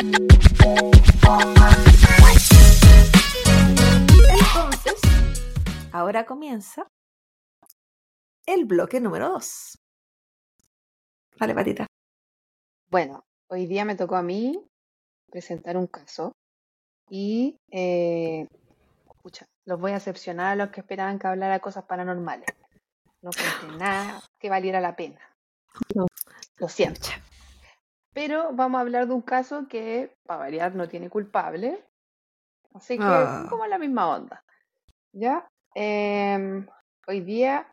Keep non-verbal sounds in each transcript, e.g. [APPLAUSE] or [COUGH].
Entonces, ahora comienza el bloque número 2. Vale, patita. Bueno, hoy día me tocó a mí presentar un caso y eh, escucha, los voy a excepcionar a los que esperaban que hablara cosas paranormales. No conté nada que valiera la pena. No. Lo siento. Pero vamos a hablar de un caso que, para variar, no tiene culpable. Así que Ah. como la misma onda. ¿Ya? Em, hoy día.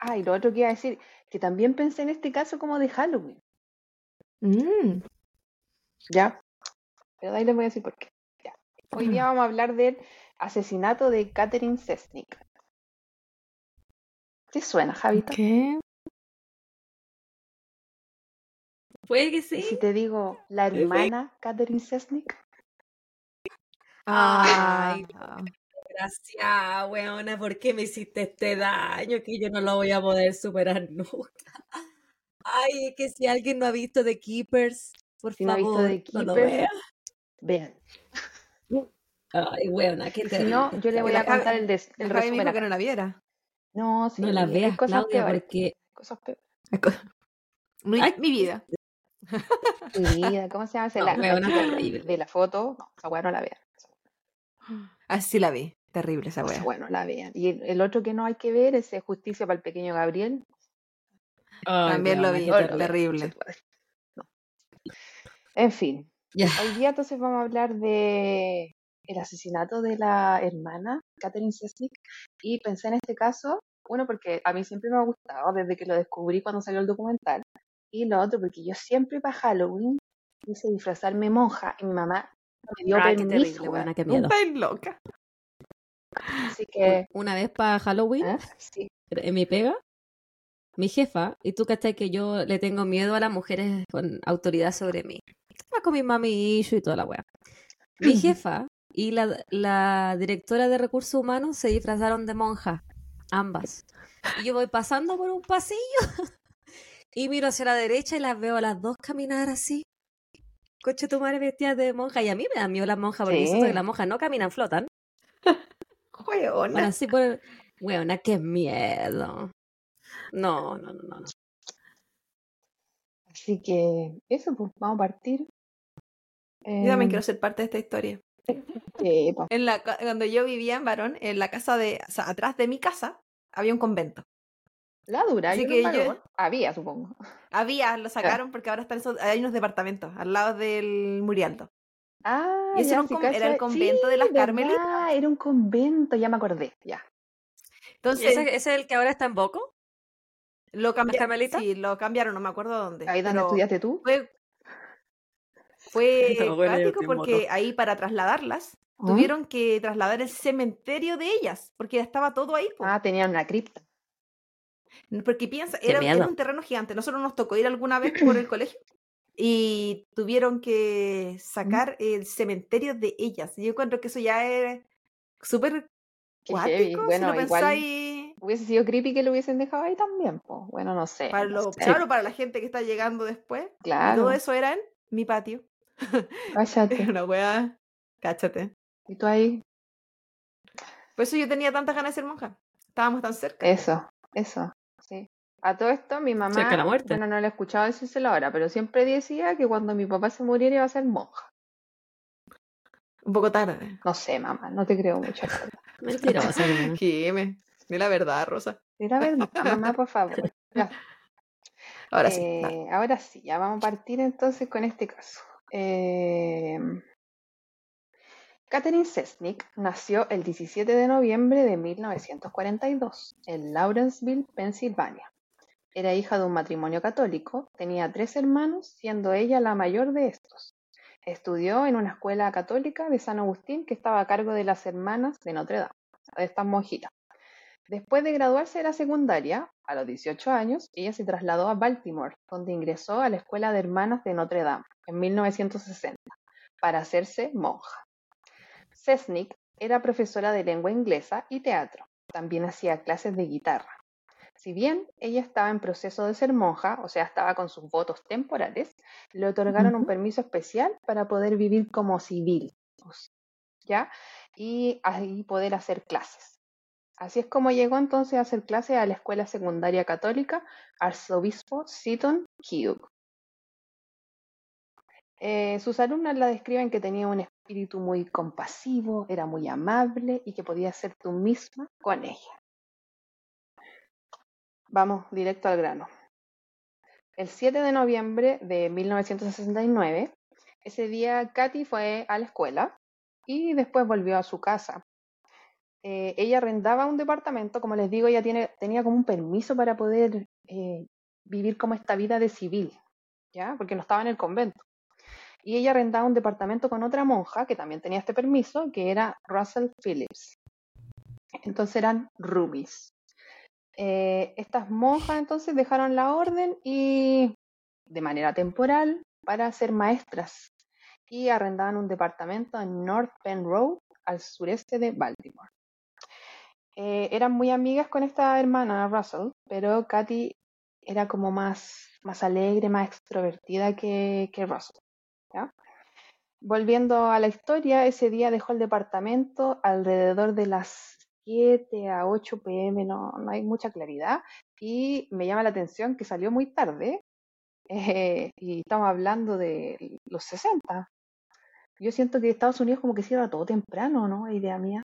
Ah, y lo otro que iba a decir, que también pensé en este caso como de Halloween. Mm, ¿Ya? Pero de ahí les voy a decir por qué. Ya. Hoy día [CLEARS THROAT] vamos a hablar del asesinato de Catherine Sesnick. ¿Qué suena, Javita? ¿Qué? Puede que ¿Y si sí. te digo la hermana Catherine Sesnick? Ay, Ah, Gracias, weona, ¿por qué me hiciste este daño que yo no lo voy a poder superar [LAUGHS] nunca? Ay, es que si alguien no ha visto The Keepers, por Si no ha visto favor, The no lo Keepers, vea. Vean. Ay, weona, qué Si no, yo le voy a contar el, des- el resumen. dijo que no la viera. No, sí, No la veas, cosas Claudia, peores. porque Cosas peores. [LAUGHS] Mi, Ay. mi vida. Vida, ¿cómo se llama? No, la, de la foto. No, esa weá no la vean. Así la vi. Terrible esa weá no la vean. Y el, el otro que no hay que ver es Justicia para el Pequeño Gabriel. También lo vi. terrible. No. En fin, hoy día entonces vamos a hablar de el asesinato de la hermana Catherine Sesnick y pensé en este caso, uno porque a mí siempre me ha gustado desde que lo descubrí cuando salió el documental y lo otro porque yo siempre para Halloween quise disfrazarme monja y mi mamá me dio Ay, qué permiso, terrible, weón. weona, qué miedo. Loca. así que Una vez para Halloween, ¿eh? sí, en mi pega, mi jefa, y tú cachai que yo le tengo miedo a las mujeres con autoridad sobre mí. Estaba con mi mami y toda la wea. Mi [CLEARS THROAT] jefa y la, la directora de recursos humanos se disfrazaron de monja, ambas. Y yo voy pasando por un pasillo [LAUGHS] y miro hacia la derecha y las veo a las dos caminar así. Coche tu madre vestida de monja. Y a mí me da miedo las monjas porque Sí. siento que las monjas no caminan, flotan. [LAUGHS] Bueno, por. Weona, qué miedo. No, no, no, no. no. así que eso pues vamos a partir. Yo también Em, quiero ser parte de esta historia. [LAUGHS] En la, ca- cuando yo vivía en Varón, en la casa de, o sea, atrás de mi casa, había un convento. La dura, Así yo no que me yo- acuerdo. había supongo. Había, lo sacaron porque ahora están esos- hay unos departamentos al lado del Murialdo. Ah, Y ese ya, era un sí, con- era el convento sí, de las Carmelitas. Era un convento, ya me acordé, ya. ¿Y Entonces, ese, ese es el que ahora está en Boco? lo cambiaron. Sí, lo cambiaron, no me acuerdo dónde. Ahí donde estudiaste tú. Fue, fue [LAUGHS] No, bueno, porque moto. ahí para trasladarlas ¿Ah? tuvieron que trasladar el cementerio de ellas porque ya estaba todo ahí. po. Ah, tenían una cripta. Porque piensa, era, un terreno gigante. Nosotros nos tocó ir alguna vez por el colegio y tuvieron que sacar el cementerio de ellas. Yo encuentro que eso ya es súper cuático, Bueno, si lo pensáis. hubiese sido creepy que lo hubiesen dejado ahí también, pues. Bueno, no sé. Para no lo, sé. Claro, para la gente que está llegando después. Claro. todo eso era en mi patio. [LAUGHS] Cállate. Una wea. Cáchate. Y tú ahí, Por eso yo tenía tantas ganas de ser monja. Estábamos tan cerca. eso, eso, sí. A todo esto, mi mamá, Cerca la muerte. bueno, no le he escuchado decírselo ahora, pero siempre decía que cuando mi papá se muriera iba a ser monja. Un poco tarde. No sé, mamá, no te creo mucho. [LAUGHS] Mentirosa. [LAUGHS] Jime. Di la verdad, Rosa. Di la verdad, mamá, por favor. Ya. Ahora sí. va. Eh, ahora sí, ya vamos a partir entonces con este caso. Eh, Catherine Sesnick nació el 17 de noviembre de 1942 en Lawrenceville, Pensilvania. Era hija de un matrimonio católico, tenía tres hermanos, siendo ella la mayor de estos. Estudió en una escuela católica de San Agustín que estaba a cargo de las hermanas de Notre Dame, de estas monjitas. Después de graduarse de la secundaria, a los 18 años, ella se trasladó a Baltimore, donde ingresó a la Escuela de Hermanas de Notre Dame en 1960 para hacerse monja. Sesnick era profesora de lengua inglesa y teatro. También hacía clases de guitarra. Si bien ella estaba en proceso de ser monja, o sea, estaba con sus votos temporales, le otorgaron un permiso especial para poder vivir como civil, ¿ya? Y ahí poder hacer clases. Así es como llegó entonces a hacer clases a la escuela secundaria católica Arzobispo Seaton Hugh. Eh, sus alumnas la describen que tenía un espíritu muy compasivo, era muy amable y que podía ser tú misma con ella. Vamos directo al grano. El 7 de noviembre de 1969, ese día Katy fue a la escuela y después volvió a su casa. Eh, ella arrendaba un departamento, como les digo, ella tiene, tenía como un permiso para poder eh, vivir como esta vida de civil, ¿ya? Porque no estaba en el convento. Y ella arrendaba un departamento con otra monja que también tenía este permiso, que era Russell Phillips. Entonces eran roomies. Eh, estas monjas entonces dejaron la orden y de manera temporal para ser maestras y arrendaban un departamento en North Penn Road al sureste de Baltimore. Eh, eran muy amigas con esta hermana Russell, pero Katy era como más, más alegre, más extrovertida que, que Russell. Volviendo a la historia, ese día dejó el departamento alrededor de las 7 a 8 pm, no, no hay mucha claridad, y me llama la atención que salió muy tarde, [LAUGHS] eh, y estamos hablando de los 60. Yo siento que Estados Unidos como que cierra todo temprano, ¿no? Idea mía.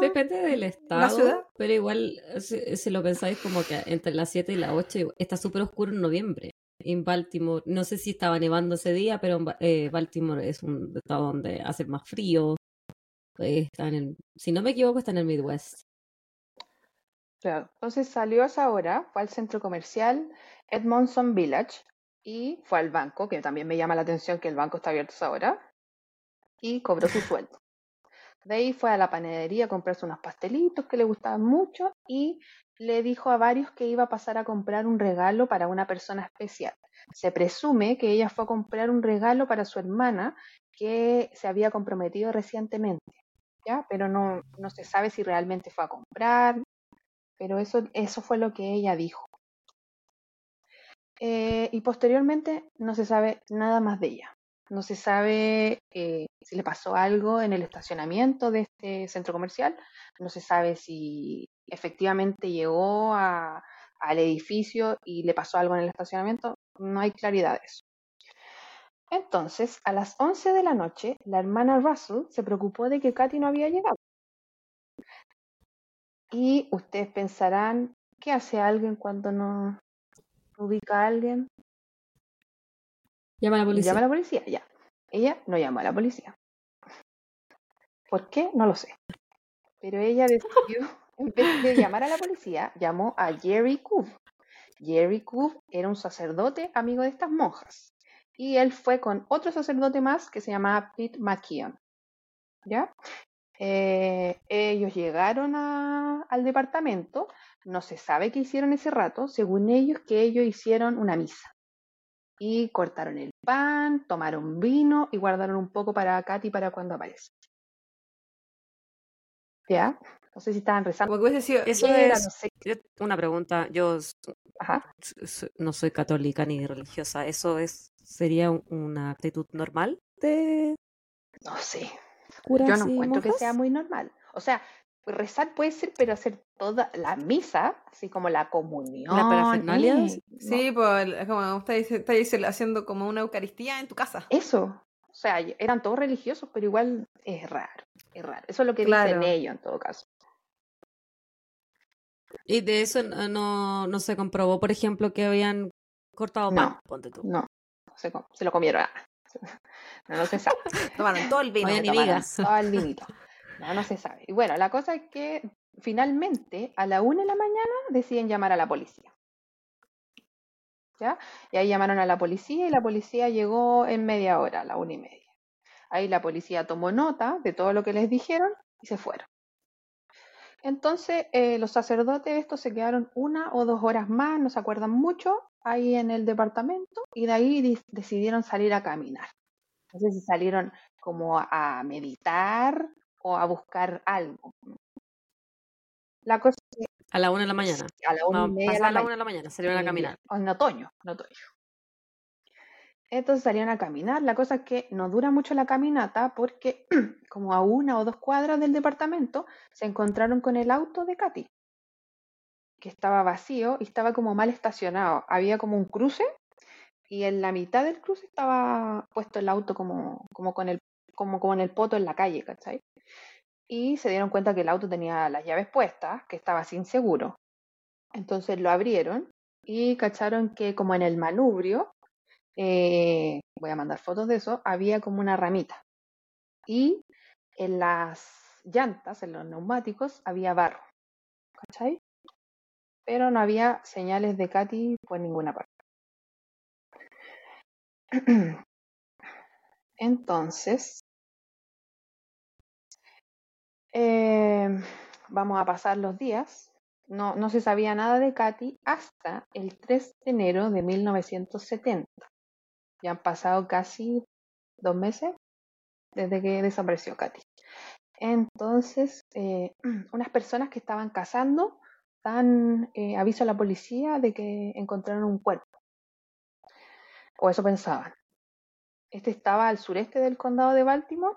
Depende del ¿La estado, ciudad? pero igual si, si lo pensáis como que entre las 7 y las 8 está súper oscuro en noviembre. En Baltimore, no sé si estaba nevando ese día, pero eh, Baltimore es un estado donde hace más frío. Eh, está en el, si no me equivoco, está en el Midwest. Claro. Entonces salió a esa hora, fue al centro comercial Edmondson Village y fue al banco, que también me llama la atención que el banco está abierto a esa hora, y cobró su [LAUGHS] sueldo. De ahí fue a la panadería a comprarse unos pastelitos que le gustaban mucho y le dijo a varios que iba a pasar a comprar un regalo para una persona especial. Se presume que ella fue a comprar un regalo para su hermana que se había comprometido recientemente, ¿ya? Pero no, no se sabe si realmente fue a comprar, pero eso, eso fue lo que ella dijo. Eh, y posteriormente no se sabe nada más de ella. No se sabe eh, si le pasó algo en el estacionamiento de este centro comercial. No se sabe si efectivamente llegó a- al edificio y le pasó algo en el estacionamiento. No hay claridad de eso. Entonces, a las 11 de la noche, la hermana Russell se preocupó de que Katy no había llegado. Y ustedes pensarán, ¿qué hace alguien cuando no ubica a alguien? Llama a la policía. Llama a la policía, ya. Ella no llamó a la policía. ¿Por qué? No lo sé. Pero ella [LAUGHS] decidió, en vez de llamar a la policía, llamó a Jerry Cove. Jerry Cove era un sacerdote amigo de estas monjas. Y él fue con otro sacerdote más que se llamaba Pete McKeon. ¿Ya? Eh, ellos llegaron a- al departamento, no se sabe qué hicieron ese rato, según ellos que ellos hicieron una misa. Y cortaron el pan, tomaron vino y guardaron un poco para Katy para cuando aparece. ¿Ya? No sé si estaban rezando. Eso Era, es no sé. yo- una pregunta. Yo Ajá. no soy católica ni religiosa. ¿Eso es sería un- una actitud normal de No sé. Yo no encuentro que sea muy normal. O sea, rezar puede ser, pero hacer toda la misa, así como la comunión. ¿La parafernalia? eh, no. Sí, pues como estáis estáis haciendo como una Eucaristía en tu casa. Eso. O sea, eran todos religiosos, pero igual es raro. Es raro. Eso es lo que Claro. dicen ellos en todo caso. Y de eso no, no, se comprobó, por ejemplo, que habían cortado pan, No. ponte tú. No, se, se lo comieron. Ah. [LAUGHS] No, no se sabe. [LAUGHS] Tomaron todo el vino. Oye, todo el [LAUGHS] vinito. No, no se sabe. Y bueno, la cosa es que finalmente a la una de la mañana deciden llamar a la policía. ¿Ya? Y ahí llamaron a la policía y la policía llegó en media hora, a la una y media. Ahí la policía tomó nota de todo lo que les dijeron y se fueron. Entonces, eh, los sacerdotes estos se quedaron una o dos horas más, no se acuerdan mucho, ahí en el departamento y de ahí di- decidieron salir a caminar. No sé si salieron como a meditar o a buscar algo. La cosa es que A la una de la mañana. A la una No, y media de la la una mañana. de la mañana, salieron a caminar. En otoño, en otoño. Entonces salieron a caminar. La cosa es que no dura mucho la caminata porque [CLEARS THROAT] como a una o dos cuadras del departamento se encontraron con el auto de Katy, que estaba vacío y estaba como mal estacionado. Había como un cruce y en la mitad del cruce estaba puesto el auto como, como con el, como, como en el poto en la calle, ¿cachai? Y se dieron cuenta que el auto tenía las llaves puestas, que estaba sin seguro. Entonces lo abrieron y cacharon que como en el manubrio, eh, voy a mandar fotos de eso, había como una ramita. Y en las llantas, en los neumáticos, había barro. ¿Cachai? Pero no había señales de Katy por ninguna parte. [CLEARS THROAT] Entonces, eh, vamos a pasar los días. No, no se sabía nada de Katy hasta el 3 de enero de 1970. Ya han pasado casi dos meses desde que desapareció Katy. Entonces, eh, [CLEARS THROAT] unas personas que estaban cazando dan eh, aviso a la policía de que encontraron un cuerpo. O eso pensaban. Este estaba al sureste del condado de Baltimore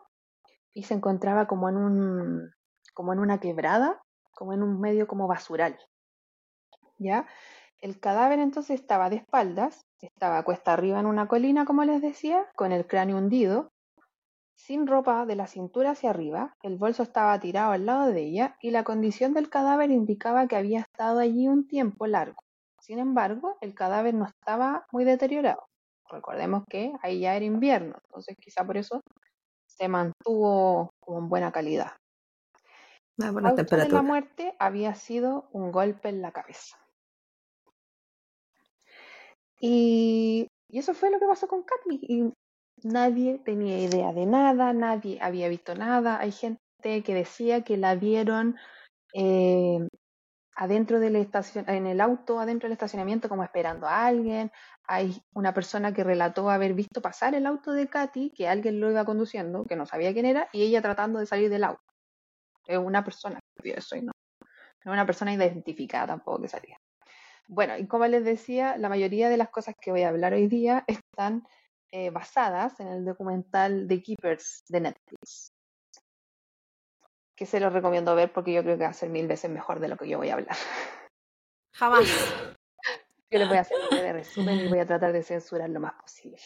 y se encontraba como en un como en una quebrada, como en un medio como basural. ¿Ya? El cadáver entonces estaba de espaldas, estaba cuesta arriba en una colina, como les decía, con el cráneo hundido, sin ropa de la cintura hacia arriba, el bolso estaba tirado al lado de ella y la condición del cadáver indicaba que había estado allí un tiempo largo. Sin embargo, el cadáver no estaba muy deteriorado. Recordemos que ahí ya era invierno, entonces quizá por eso se mantuvo como en buena calidad. Ah, La buena causa de la muerte había sido un golpe en la cabeza. Y, eso fue lo que pasó con Katy. Y nadie tenía idea de nada, nadie había visto nada. Hay gente que decía que la vieron eh, adentro del estacion en el auto, adentro del estacionamiento, como esperando a alguien. Hay una persona que relató haber visto pasar el auto de Katy, que alguien lo iba conduciendo, que no sabía quién era, y ella tratando de salir del auto. Es una persona que vio eso y no, no una persona identificada tampoco que salía. Bueno, y como les decía, la mayoría de las cosas que voy a hablar hoy día están eh, basadas en el documental The Keepers de Netflix, que se lo recomiendo ver porque yo creo que va a ser mil veces mejor de lo que yo voy a hablar. Jamás. [LAUGHS] Yo les voy a hacer un breve resumen y voy a tratar de censurar lo más posible.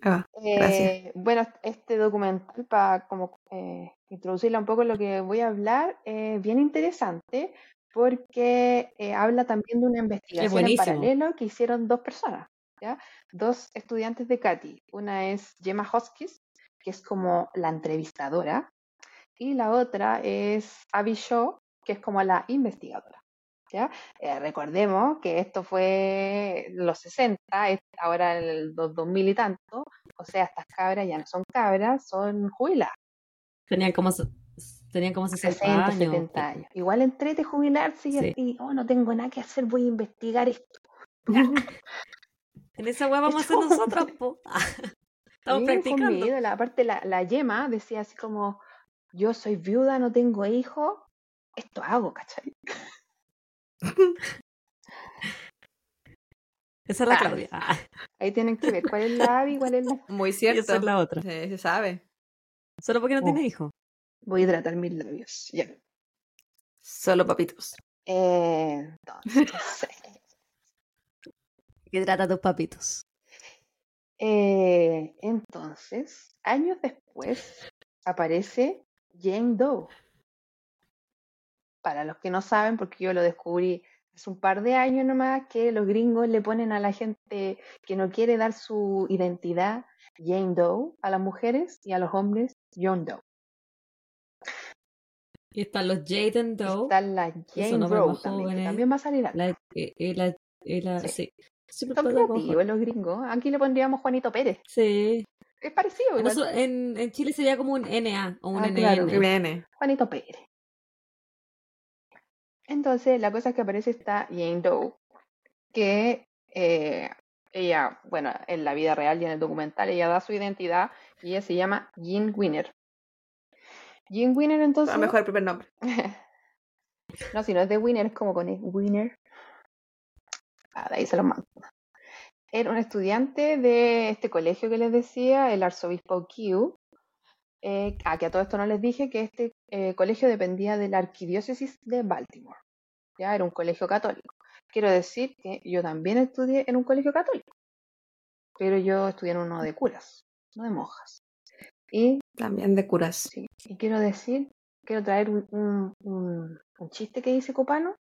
Ah. Eh, bueno, este documental, para como eh, introducirla un poco en lo que voy a hablar, es bien interesante porque eh, habla también de una investigación en paralelo que hicieron dos personas, ¿ya? Dos estudiantes de Katy. Una es Gemma Hoskins, que es como la entrevistadora, y la otra es Abby Shaw, que es como la investigadora. ¿ya? Eh, recordemos que esto fue los 60, es ahora el dos- 2000 y tanto, o sea, estas cabras ya no son cabras, son jubiladas, Tenían como, tenían como 60, 60, años. 70 años. Igual entrete jubilarse y, Sí. y, oh, no tengo nada que hacer, voy a investigar esto. [LAUGHS] En esa hueá vamos a hacer [LAUGHS] nosotros, po. [LAUGHS] Estamos Sí, fue mi practicando. Aparte, la, la Yema decía así como, yo soy viuda, no tengo hijos, esto hago, ¿cachai? Esa es la Ah. Claudia. Ah, Ahí tienen que ver cuál es la Abby, cuál es la... Muy y cierto. esa es la otra. Sí, se sabe. Solo porque no Oh. tiene hijos. Voy a hidratar mis labios. Ya. Solo papitos. Eh, entonces, Que trata a tus papitos. eh, entonces, años después, aparece Jane Doe. Para los que no saben, porque yo lo descubrí hace un par de años nomás, que los gringos le ponen a la gente que no quiere dar su identidad Jane Doe a las mujeres y a los hombres John Doe. Y están los Jaden Doe. Está la Jane más también, que también va a salir acá. La, eh, eh, la, eh, la- Sí. sí. Creativos los gringos. Aquí le pondríamos Juanito Pérez. Sí. Es parecido, En, igual. eso- en, en Chile sería como un NA o un Ah, NN. claro. Juanito Pérez. Entonces, la cosa es que aparece esta Jane Doe, que eh, ella, bueno, en la vida real y en el documental, ella da su identidad y ella se llama Jean Winner. Jean Winner, entonces, A mejor el primer nombre. [LAUGHS] No, si no es de Winner, es como con E, Winner. Ah, de ahí se los mando. Era un estudiante de este colegio que les decía, el arzobispo Q. Eh, ah, que a todo esto no les dije que este eh, colegio dependía de la arquidiócesis de Baltimore. Ya era un colegio católico. Quiero decir que yo también estudié en un colegio católico, pero yo estudié en uno de curas, no de monjas. Y También de curas. Sí, y quiero decir, quiero traer un, un, un- un chiste que dice Copano,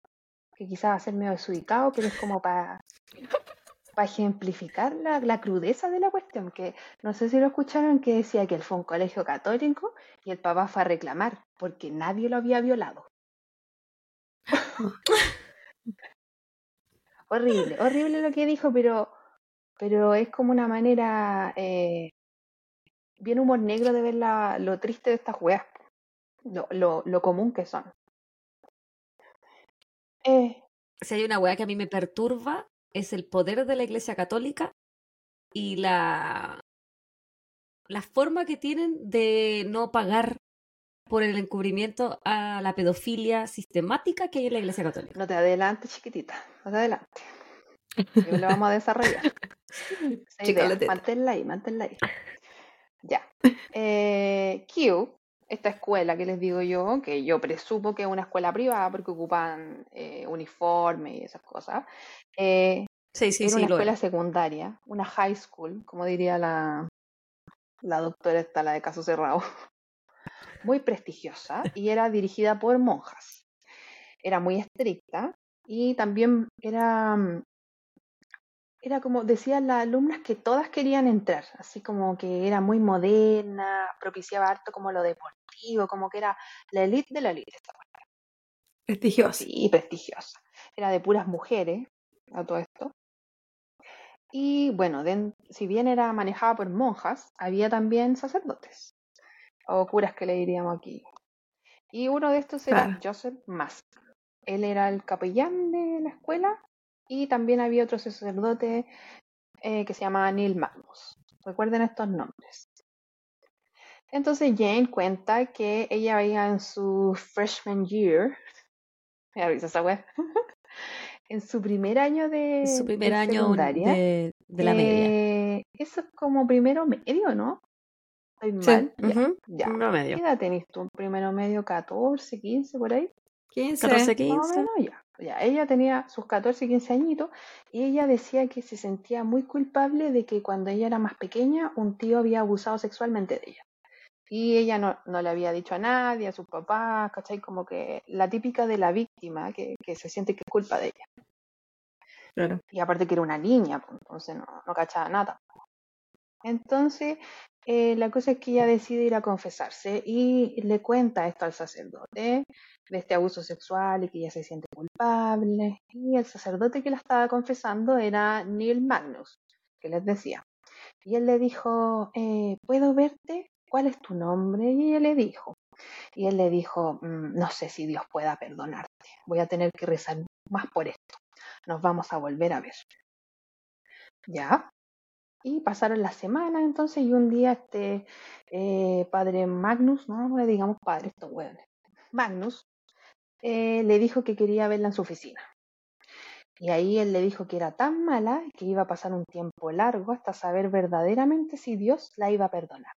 que quizás va a ser medio desubicado, pero es como para [LAUGHS] ejemplificar la, la crudeza de la cuestión, que no sé si lo escucharon, que decía que él fue a un colegio católico y el papá fue a reclamar porque nadie lo había violado. [LAUGHS] horrible, horrible lo que dijo, pero, pero es como una manera eh, bien humor negro de ver la- lo triste de estas weas, lo, lo, lo común que son. Eh, Si hay una weá que a mí me perturba, es el poder de la Iglesia Católica y la, la forma que tienen de no pagar por el encubrimiento a la pedofilia sistemática que hay en la Iglesia Católica. no te adelantes, chiquitita, no te adelantes. Yo lo vamos a desarrollar. [LAUGHS] Esa idea, Chicoleteta. manténla ahí, manténla ahí. Ya. Eh, Q, esta escuela que les digo yo, que yo presumo que es una escuela privada porque ocupan eh, uniforme y esas cosas, eh, Sí, sí, era sí, una escuela es. secundaria, una high school, como diría la, la doctora esta, la de caso cerrado. [LAUGHS] Muy prestigiosa y era dirigida por monjas. Era muy estricta y también era, mm, era como decían las alumnas que todas querían entrar, así como que era muy moderna, propiciaba harto como lo deportivo, como que era la elite de la elite. Prestigioso. Sí, prestigiosa. Era de puras mujeres, a todo esto. Y bueno, si bien era manejada por monjas, había también sacerdotes, o curas que le diríamos aquí. Y uno de estos era. Joseph Mask. Él era el capellán de la escuela y también había otro sacerdote eh, que se llamaba Neil Magnus. Recuerden estos nombres. Entonces Jane cuenta que ella iba en su freshman year, me da risa esa wea, [LAUGHS] en su primer año de, Su primer de año secundaria. de, de la media. Eh, eso es como primero medio, ¿no? Estoy Sí. mal. Ya, Ujú, ya. primero ¿Qué medio. edad tenés tú? Primero medio, 14, 15, por ahí. 15. 14, Más o 15. menos, ya. Ya, ella tenía sus 14, 15 añitos y ella decía que se sentía muy culpable de que cuando ella era más pequeña un tío había abusado sexualmente de ella. Y ella no, no le había dicho a nadie, a sus papás, ¿cachai? Como que la típica de la víctima que, que se siente que es culpa de ella. Claro. Y aparte que era una niña, pues, entonces no, no cachaba nada. Entonces, eh, la cosa es que ella decide ir a confesarse y le cuenta esto al sacerdote de este abuso sexual y que ella se siente culpable. Y el sacerdote que la estaba confesando era Neil Magnus, que les decía. Y él le dijo, eh, ¿puedo verte? ¿Cuál es tu nombre? Y ella le dijo. Y él le dijo, "Mm, no sé si Dios pueda perdonarte. Voy a tener que rezar más por esto. Nos vamos a volver a ver. ¿Ya? Y pasaron las semanas entonces y un día este eh, padre Magnus, no, le digamos padre estos hueones, Magnus eh, le dijo que quería verla en su oficina. Y ahí él le dijo que era tan mala que iba a pasar un tiempo largo hasta saber verdaderamente si Dios la iba a perdonar.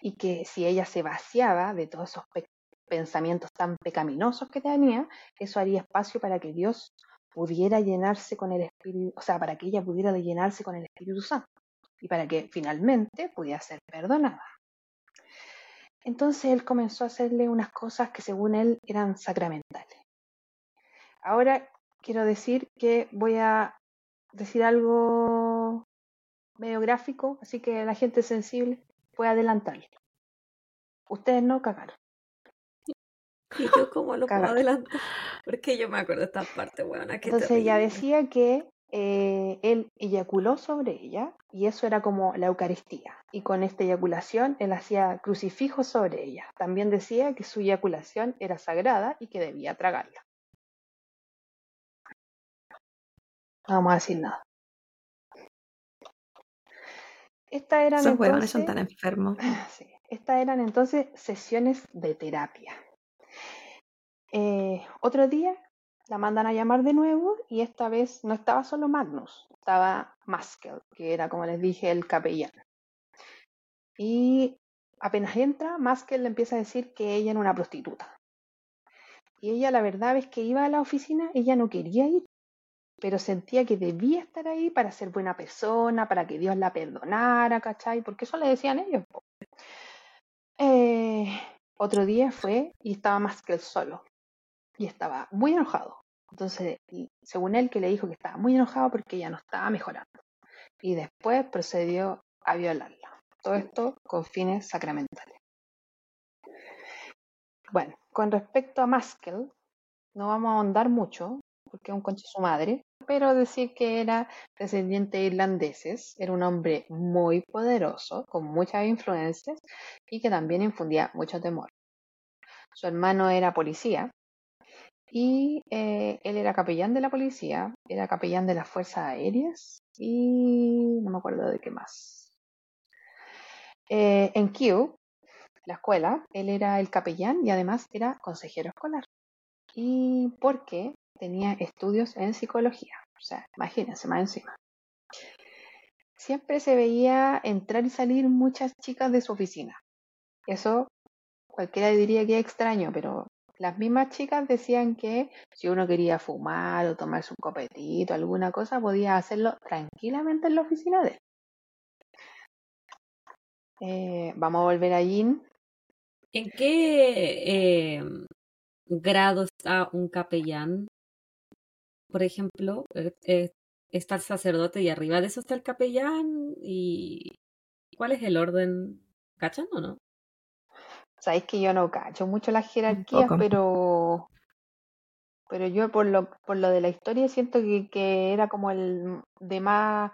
Y que si ella se vaciaba de todos esos pe- pensamientos tan pecaminosos que tenía, eso haría espacio para que Dios pudiera llenarse con el Espíritu, o sea, para que ella pudiera llenarse con el Espíritu Santo y para que finalmente pudiera ser perdonada. Entonces él comenzó a hacerle unas cosas que según él eran sacramentales. Ahora quiero decir que voy a decir algo medio gráfico, así que la gente sensible puede adelantarlo. Ustedes no cagaron. [LAUGHS] ¿Y yo cómo lo puedo Cagaron. adelantar? Porque yo me acuerdo de esta parte, buena. Entonces ella decía que eh, él eyaculó sobre ella y eso era como la Eucaristía. Y con esta eyaculación él hacía crucifijos sobre ella. También decía que su eyaculación era sagrada y que debía tragarla. No vamos a decir nada. Estas eran Esos son tan enfermos. [CLEARS THROAT] sí, estas eran entonces sesiones de terapia. Eh, otro día la mandan a llamar de nuevo y esta vez no estaba solo Magnus, estaba Maskel, que era como les dije el capellán. Y apenas entra, Maskel le empieza a decir que ella era una prostituta. Y ella la verdad es que iba a la oficina, ella no quería ir, pero sentía que debía estar ahí para ser buena persona, para que Dios la perdonara, ¿cachai? Porque eso le decían ellos. Eh, otro día fue y estaba Maskel solo y estaba muy enojado. Entonces, según él, que le dijo que estaba muy enojado porque ella no estaba mejorando. Y después procedió a violarla. Todo esto con fines sacramentales. Bueno, con respecto a Maskel, no vamos a ahondar mucho, porque es un conche su madre, pero decir que era descendiente de irlandeses, era un hombre muy poderoso, con muchas influencias y que también infundía mucho temor. Su hermano era policía y eh, él era capellán de la policía, era capellán de las fuerzas aéreas y no me acuerdo de qué más. Eh, en Kew, la escuela, él era el capellán y además era consejero escolar. Y porque tenía estudios en psicología. O sea, imagínense más encima. Siempre se veía entrar y salir muchas chicas de su oficina. Eso cualquiera diría que es extraño, pero las mismas chicas decían que si uno quería fumar o tomarse un copetito, alguna cosa, podía hacerlo tranquilamente en la oficina de él. Eh, vamos a volver a Jean. ¿En qué eh, grado está un capellán? Por ejemplo, eh, está el sacerdote y arriba de eso está el capellán. ¿Y cuál es el orden? ¿Cachan o no? Sabéis que yo no cacho mucho las jerarquías, pero pero yo por lo, por lo de la historia siento que, que era como el de más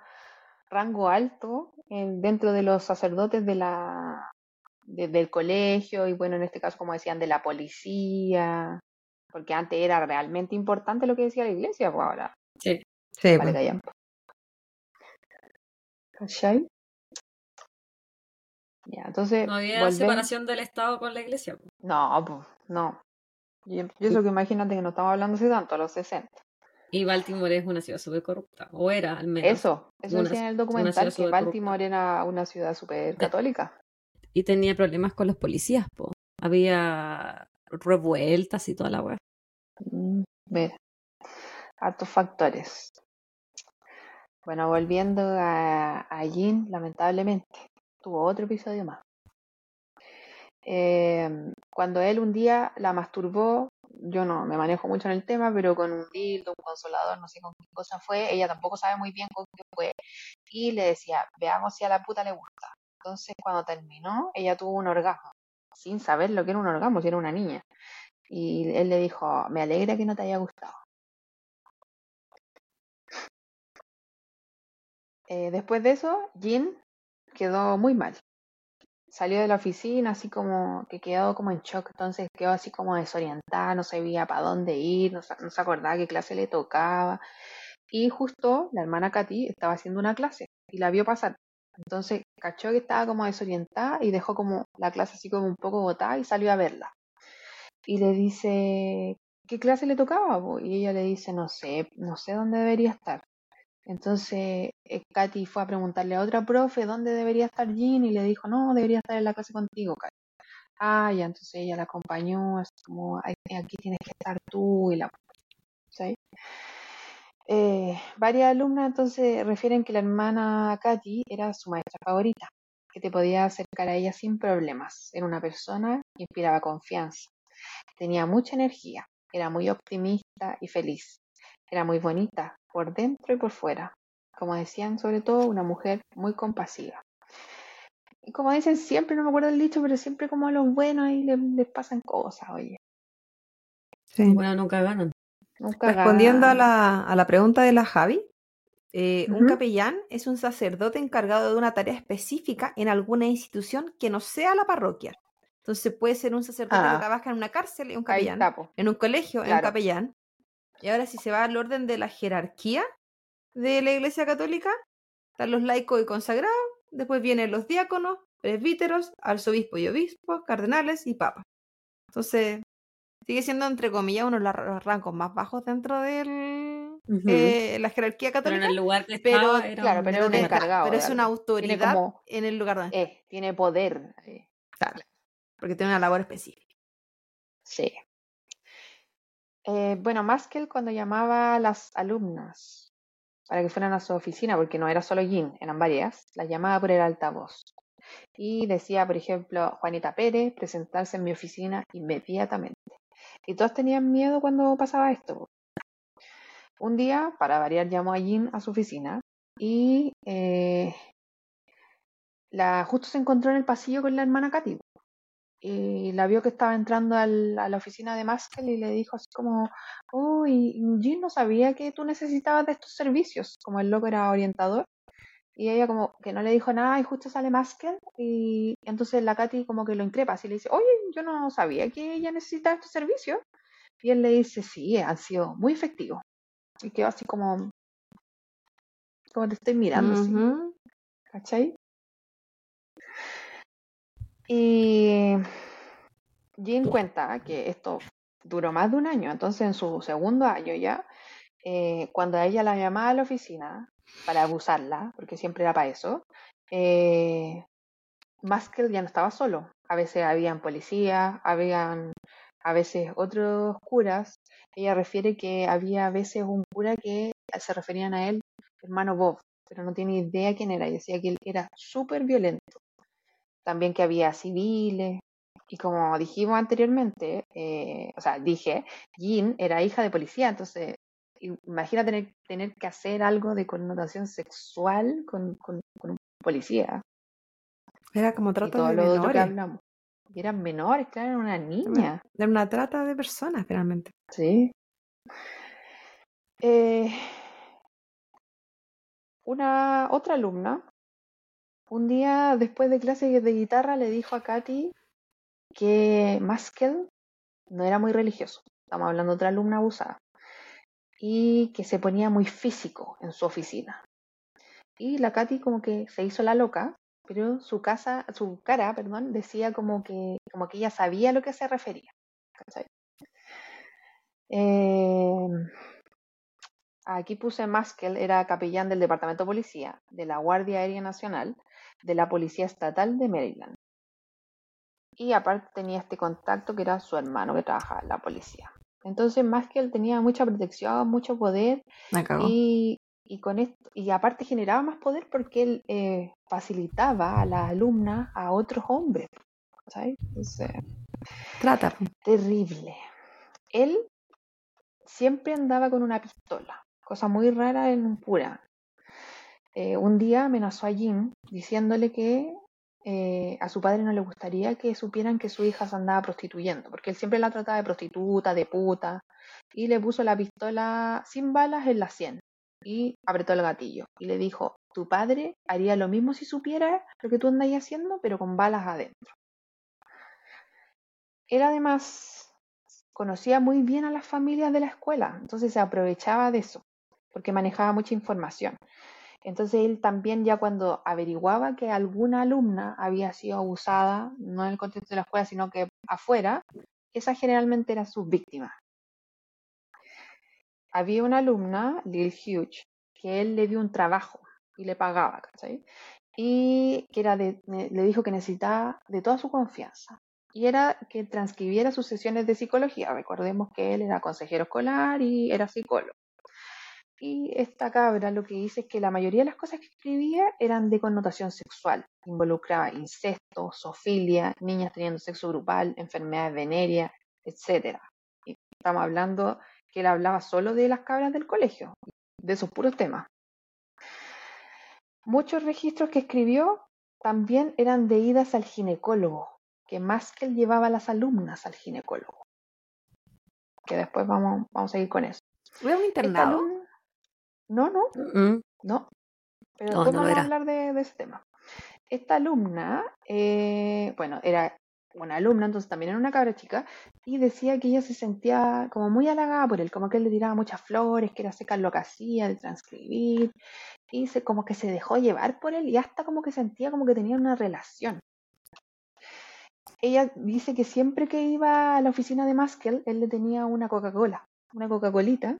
rango alto dentro de los sacerdotes de la del colegio y bueno, en este caso como decían de la policía, porque antes era realmente importante lo que decía la iglesia, pues ahora. Sí. Sí, Vale, pues. Ya, entonces No había volvemos- separación del Estado con la iglesia. No, pues, no. Yo, yo eso que imagínate que no estamos hablando hace tanto, a los 60. Y Baltimore es una ciudad súper corrupta. O era, al menos. Eso, eso decía en el documental, que Baltimore era una ciudad súper católica. Y tenía problemas con los policías, po. Había revueltas y toda la weá. Mm, Ver, hartos factores. Bueno, volviendo a, a Jean, lamentablemente, tuvo otro episodio más. Eh, cuando él un día la masturbó, yo no me manejo mucho en el tema, pero con un dildo, un consolador, no sé con qué cosa fue, ella tampoco sabe muy bien con qué fue, y le decía, veamos si a la puta le gusta. Entonces, cuando terminó, ella tuvo un orgasmo, sin saber lo que era un orgasmo, si era una niña. Y él le dijo, me alegra que no te haya gustado. Eh, después de eso, Jean quedó muy mal. Salió de la oficina así como que quedó como en shock, entonces quedó así como desorientada, no sabía para dónde ir, no, se acordaba qué clase le tocaba. Y justo la hermana Katy estaba haciendo una clase y la vio pasar. Entonces cachó que estaba como desorientada y dejó como la clase así como un poco botada y salió a verla. Y le dice, ¿qué clase le tocaba? Y ella le dice, no sé, no sé dónde debería estar. Entonces, eh, Katy fue a preguntarle a otra profe dónde debería estar Jean y le dijo, no, debería estar en la clase contigo, Katy. Ah, ya, entonces ella la acompañó, así como, "Ay, aquí tienes que estar tú y la... Eh, varias alumnas entonces refieren que la hermana Katy era su maestra favorita, que te podía acercar a ella sin problemas. Era una persona que inspiraba confianza, tenía mucha energía, era muy optimista y feliz, era muy bonita por dentro y por fuera. Como decían, sobre todo, una mujer muy compasiva. Y como dicen siempre, no me acuerdo el dicho, pero siempre como a los buenos ahí les, les pasan cosas, oye. Sí. Bueno, nunca ganan. Nunca Respondiendo a la, a la pregunta de la Javi, eh, un capellán es un sacerdote encargado de una tarea específica en alguna institución que no sea la parroquia. Entonces puede ser un sacerdote Ah. que trabaja en una cárcel y un capellán, en un colegio es un capellán. Y ahora si se va al orden de la jerarquía de la Iglesia Católica, están los laicos y consagrados, después vienen los diáconos, presbíteros, arzobispo y obispos, cardenales y papas. Entonces, sigue siendo, entre comillas, uno de los rangos más bajos dentro de Ujú. la jerarquía Pero en católica. el lugar que pero- estaba era claro, un- pero era encargado pero es una autoridad como- en el lugar donde Eh, tiene poder. eh, Claro, porque tiene una labor específica. Sí. Eh, bueno, Maskell cuando llamaba a las alumnas para que fueran a su oficina, porque no era solo Jean, eran varias, las llamaba por el altavoz. Y decía, por ejemplo, Juanita Pérez, presentarse en mi oficina inmediatamente. Y todas tenían miedo cuando pasaba esto. Un día, para variar, llamó a Jean a su oficina y eh, la, justo se encontró en el pasillo con la hermana Katy y la vio que estaba entrando al- a la oficina de Maskell y le dijo así como, uy, Jean no sabía que tú necesitabas de estos servicios, como el loco era orientador. Y ella como que no le dijo nada y justo sale Maskell y entonces la Katy como que lo increpa, así le dice, oye, yo no sabía que ella necesitaba estos servicios. Y él le dice, sí, han sido muy efectivos. Y quedó así como, como te estoy mirando, así. Ujú. ¿Cachai? Y Jean cuenta que esto duró más de un año, entonces en su segundo año ya, eh, cuando a ella la llamaba a la oficina para abusarla, porque siempre era para eso, eh, Maskell ya no estaba solo. A veces habían policías, habían a veces otros curas. Ella refiere que había a veces un cura que se referían a él, hermano Bob, pero no tiene idea quién era y decía que él era súper violento. También que había civiles. Y como dijimos anteriormente, eh, o sea, dije, Jean era hija de policía, entonces imagina tener, tener que hacer algo de connotación sexual con, con- con un policía Era como y trata todo de lo otro que menores. hablamos. Y eran menores, claro, era una niña. Era una trata de personas, finalmente. Sí. Eh, una otra alumna, un día después de clase de guitarra, le dijo a Katy que Maskell no era muy religioso. Estamos hablando de otra alumna abusada. Y que se ponía muy físico en su oficina. Y la Katy como que se hizo la loca, pero su casa, su cara, perdón, decía como que, como que ella sabía a lo que se refería. Eh, aquí puse Maskell, era capellán del Departamento de Policía, de la Guardia Aérea Nacional, de la Policía Estatal de Maryland. Y aparte tenía este contacto que era su hermano que trabajaba en la policía. Entonces Maskell tenía mucha protección, mucho poder y, y con esto, y aparte generaba más poder porque él eh, facilitaba a las alumnas a otros hombres. ¿sabes? Entonces, Trata. terrible. Él siempre andaba con una pistola, cosa muy rara en un cura. Eh, un día amenazó a Jim diciéndole que eh, a su padre no le gustaría que supieran que su hija se andaba prostituyendo, porque él siempre la trataba de prostituta, de puta, y le puso la pistola sin balas en la sien y apretó el gatillo y le dijo, tu padre haría lo mismo si supiera lo que tú ahí haciendo, pero con balas adentro. Él además conocía muy bien a las familias de la escuela, entonces se aprovechaba de eso, porque manejaba mucha información. Entonces él también ya cuando averiguaba que alguna alumna había sido abusada, no en el contexto de la escuela, sino que afuera, esa generalmente era su víctima. Había una alumna, Lil Hughes, que él le dio un trabajo y le pagaba, ¿cachai? Y que era le dijo que necesitaba de toda su confianza. Y era que transcribiera sus sesiones de psicología. Recordemos que él era consejero escolar y era psicólogo. Y esta cabra lo que dice es que la mayoría de las cosas que escribía eran de connotación sexual. Involucraba incesto, zoofilia, niñas teniendo sexo grupal, enfermedades venéreas, etc. Y estamos hablando que él hablaba solo de las cabras del colegio, de esos puros temas. Muchos registros que escribió también eran de idas al ginecólogo, que más que él llevaba a las alumnas al ginecólogo. Que después vamos, vamos a ir con eso. ¿Era un internado? No, no, Mm. no. Pero No, después no lo vamos a hablar de, de ese tema. Esta alumna, eh, bueno, era una alumna, entonces también era una cabra chica, y decía que ella se sentía como muy halagada por él, como que él le tiraba muchas flores, que era seca lo que hacía, de transcribir, y se, como que se dejó llevar por él, y hasta como que sentía como que tenían una relación. ella dice que siempre que iba a la oficina de Maskell, él le tenía una Coca-Cola, una Coca-Colita,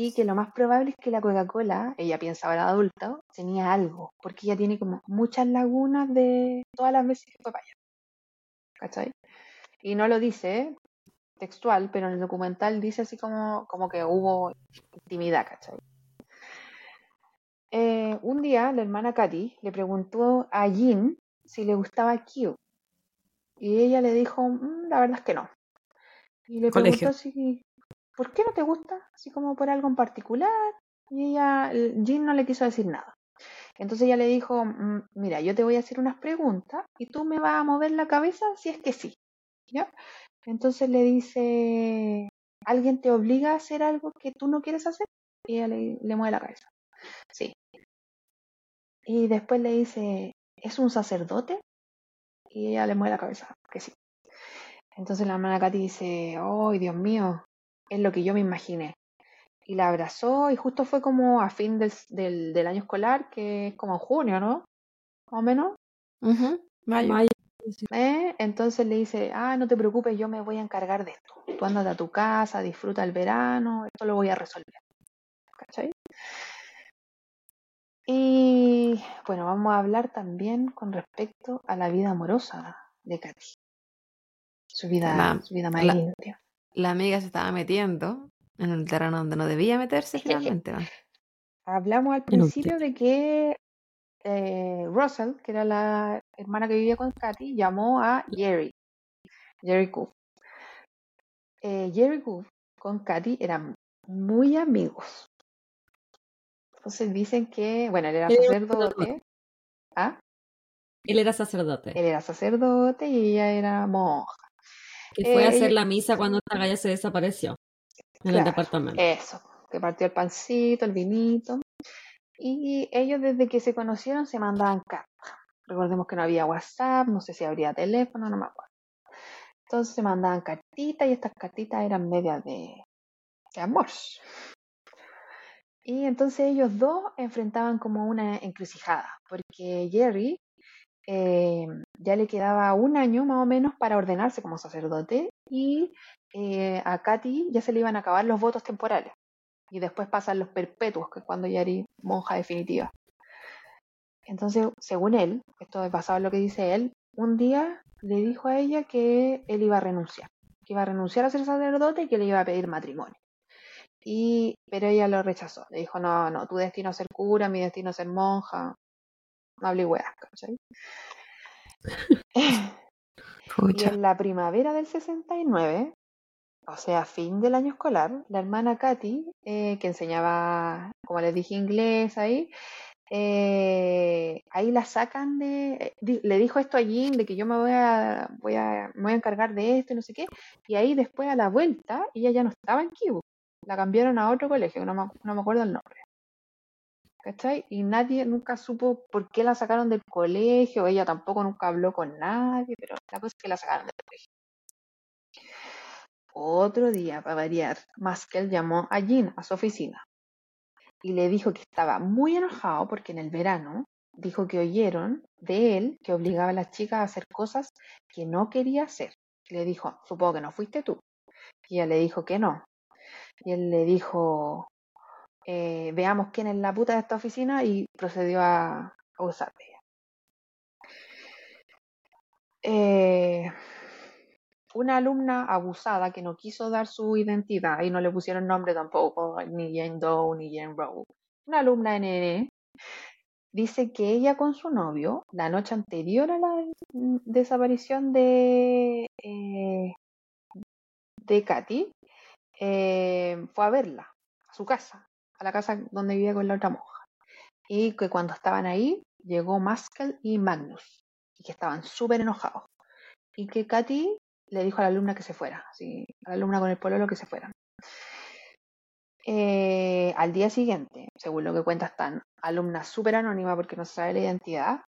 y que lo más probable es que la Coca-Cola, ella piensa ahora adulta, tenía algo, porque ella tiene como muchas lagunas de todas las veces que fue para allá. ¿Cachai? Y no lo dice textual, pero en el documental dice así como, como que hubo intimidad, ¿cachai? Eh, un día la hermana Katy le preguntó a Jean si le gustaba Q. Y ella le dijo, "Mm, la verdad es que no. Y le Colegio. preguntó si, ¿por qué no te gusta? Así como por algo en particular. Y ella, el- Jean no le quiso decir nada. Entonces ella le dijo, "Mm, mira, yo te voy a hacer unas preguntas y tú me vas a mover la cabeza si es que sí. Entonces le dice, ¿alguien te obliga a hacer algo que tú no quieres hacer? Y ella le, mueve la cabeza. Sí. Y después le dice, ¿es un sacerdote? Y ella le mueve la cabeza, que sí. Entonces la hermana Katy dice, ¡ay, Dios mío! Es lo que yo me imaginé. Y la abrazó y justo fue como a fin del, del, del año escolar, que es como en junio, ¿no? Más o menos. Mayo. Mayo. ¿eh? Entonces le dice, ah, no te preocupes, yo me voy a encargar de esto. Tú andate a tu casa, disfruta el verano, esto lo voy a resolver. ¿Cachai? Y bueno, vamos a hablar también con respecto a la vida amorosa de Katy. Su vida, La- su vida más la- íntima. La amiga se estaba metiendo en el terreno donde no debía meterse finalmente. ¿no? Hablamos al principio de que eh, Russell, que era la hermana que vivía con Katy, llamó a Jerry, Jerry Goof. Eh, Jerry Goof con Katy eran muy amigos. Entonces dicen que, bueno, él era Él era sacerdote. ¿Ah? Él era sacerdote. Él era sacerdote y ella era monja. Que fue a eh, hacer la misa cuando esta galla se desapareció. En el departamento. Eso, que partió el pancito, el vinito. Y ellos desde que se conocieron se mandaban cartas. Recordemos que no había WhatsApp, no sé si habría teléfono, no me acuerdo. Entonces se mandaban cartitas y estas cartitas eran medias de, de amor. Y entonces ellos dos enfrentaban como una encrucijada, porque Jerry eh, ya le quedaba un año más o menos para ordenarse como sacerdote y eh, a Katy ya se le iban a acabar los votos temporales. Y después pasan los perpetuos, que es cuando ya eres monja definitiva. Entonces, según él, esto es basado en lo que dice él, un día le dijo a ella que él iba a renunciar, que iba a renunciar a ser sacerdote y que le iba a pedir matrimonio. Y, pero ella lo rechazó. Le dijo, no, no, tu destino es ser cura, mi destino es ser monja. No hablé weas, ¿cachai? [LAUGHS] Y en la primavera del 69, o sea, fin del año escolar, la hermana Katy, eh, que enseñaba, como les dije, inglés ahí, eh, ahí la sacan de... di- le dijo esto a Jean de que yo me voy a, voy a, me voy a encargar de esto y no sé qué, y ahí después a la vuelta, ella ya no estaba en Kibu, la cambiaron a otro colegio, no me, no me acuerdo el nombre. ¿Cachai? Y nadie nunca supo por qué la sacaron del colegio, ella tampoco nunca habló con nadie, pero la cosa es que la sacaron del colegio. Otro día, para variar, Maskell llamó a Jean a su oficina y le dijo que estaba muy enojado porque en el verano dijo que oyeron de él que obligaba a las chicas a hacer cosas que no quería hacer. Le dijo, supongo que no fuiste tú. Y ella le dijo que no. Y él le dijo, eh, veamos quién es la puta de esta oficina y procedió a, a usar de ella. Eh, una alumna abusada que no quiso dar su identidad y no le pusieron nombre tampoco, ni Jane Doe ni Jane Roe. Una alumna NN dice que ella con su novio, la noche anterior a la desaparición de, eh, de Katy, fue a verla a su casa, a la casa donde vivía con la otra monja. Y que cuando estaban ahí, llegó Maskell y Magnus, y que estaban súper enojados. Y que Katy le dijo a la alumna que se fuera, así, a la alumna con el pololo que se fueran. Eh, al día siguiente, según lo que cuenta esta alumna súper anónima porque no sabe la identidad,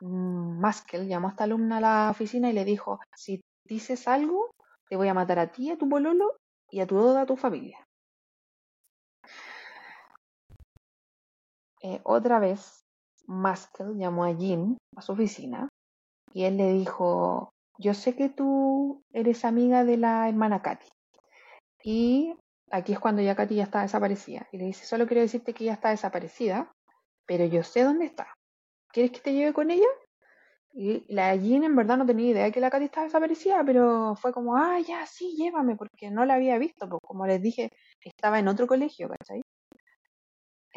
Maskell llamó a esta alumna a la oficina y le dijo, si dices algo, te voy a matar a ti, a tu pololo y a toda tu familia. Eh, otra vez, Maskell llamó a Jim a su oficina y él le dijo, yo sé que tú eres amiga de la hermana Katy. Y aquí es cuando ya Katy ya está desaparecida. Y le dice, solo quiero decirte que ella está desaparecida, pero yo sé dónde está. ¿Quieres que te lleve con ella? Y la Jean en verdad no tenía idea de que la Katy estaba desaparecida, pero fue como, ah, ya, sí, llévame, porque no la había visto, pues como les dije, estaba en otro colegio, ¿cachai?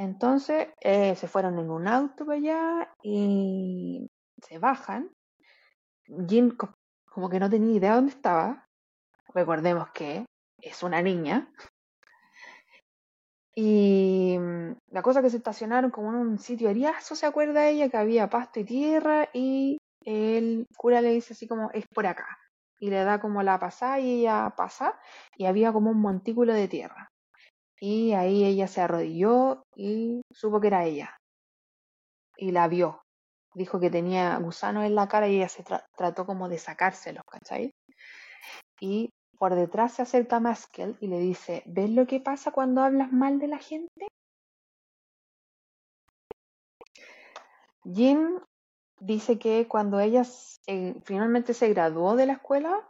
Entonces eh, se fueron en un auto para allá y se bajan. Co- como que no tenía idea dónde estaba. Recordemos que es una niña. Y mm, la cosa que se estacionaron como en un sitio eriazo, ¿se acuerda ella? Que había pasto y tierra y el cura le dice así como, es por acá. Y le da como la pasada y ella pasa y había como un montículo de tierra. Y ahí ella se arrodilló y supo que era ella. Y la vio. Dijo que tenía gusanos en la cara y ella se tra- trató como de sacárselos, ¿cachai? Y por detrás se acerca Maskell y le dice, ¿ves lo que pasa cuando hablas mal de la gente? Jean dice que cuando ella eh, finalmente se graduó de la escuela,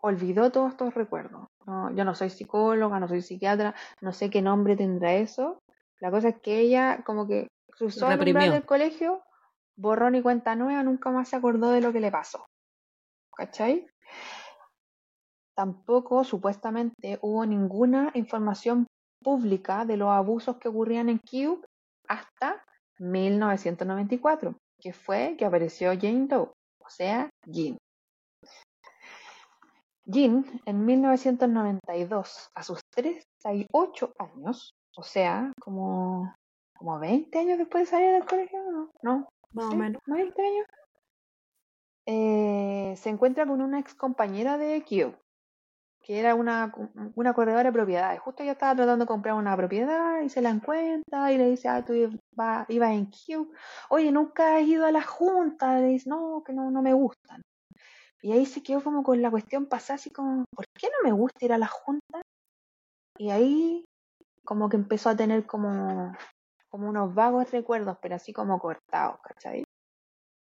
olvidó todos estos recuerdos. No, yo no soy psicóloga, no soy psiquiatra, no sé qué nombre tendrá eso. La cosa es que ella como que cruzó el umbral del colegio, borrón y cuenta nueva, nunca más se acordó de lo que le pasó. ¿Cachai? Tampoco supuestamente hubo ninguna información pública de los abusos que ocurrían en Cube hasta 1994, que fue que apareció Jane Doe, o sea, Jean. Jean, en 1992, a sus 38 años, o sea, como, como 20 años después de salir del colegio, ¿no? No, Más o menos. 20 años. Eh, se encuentra con una ex compañera de Cube, que era una, una corredora de propiedades. Justo ella estaba tratando de comprar una propiedad y se la encuentra y le dice, ah, tú iba- ibas en Cube. Oye, nunca has ido a la junta. Le dice, no, que no, no me gustan. Y ahí se quedó como con la cuestión pasada, así como, ¿por qué no me gusta ir a la junta? Y ahí como que empezó a tener como, como unos vagos recuerdos, pero así como cortados, ¿cachai?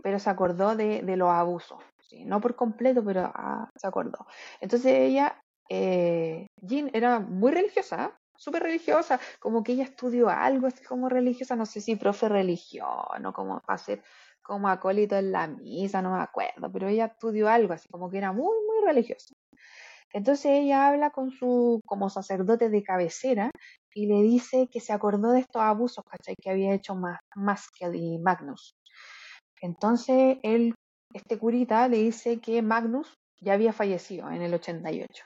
Pero se acordó de, de los abusos, ¿sí? no por completo, pero ah, se acordó. Entonces ella, eh, Jean era muy religiosa, súper religiosa, como que ella estudió algo así como religiosa, no sé si profe religión o como para ser como acólito en la misa, no me acuerdo, pero ella estudió algo así como que era muy, muy religiosa. Entonces ella habla con su como sacerdote de cabecera y le dice que se acordó de estos abusos, ¿cachai? Que había hecho Ma- Maskell y Magnus. Entonces él, este curita le dice que Magnus ya había fallecido en el 88,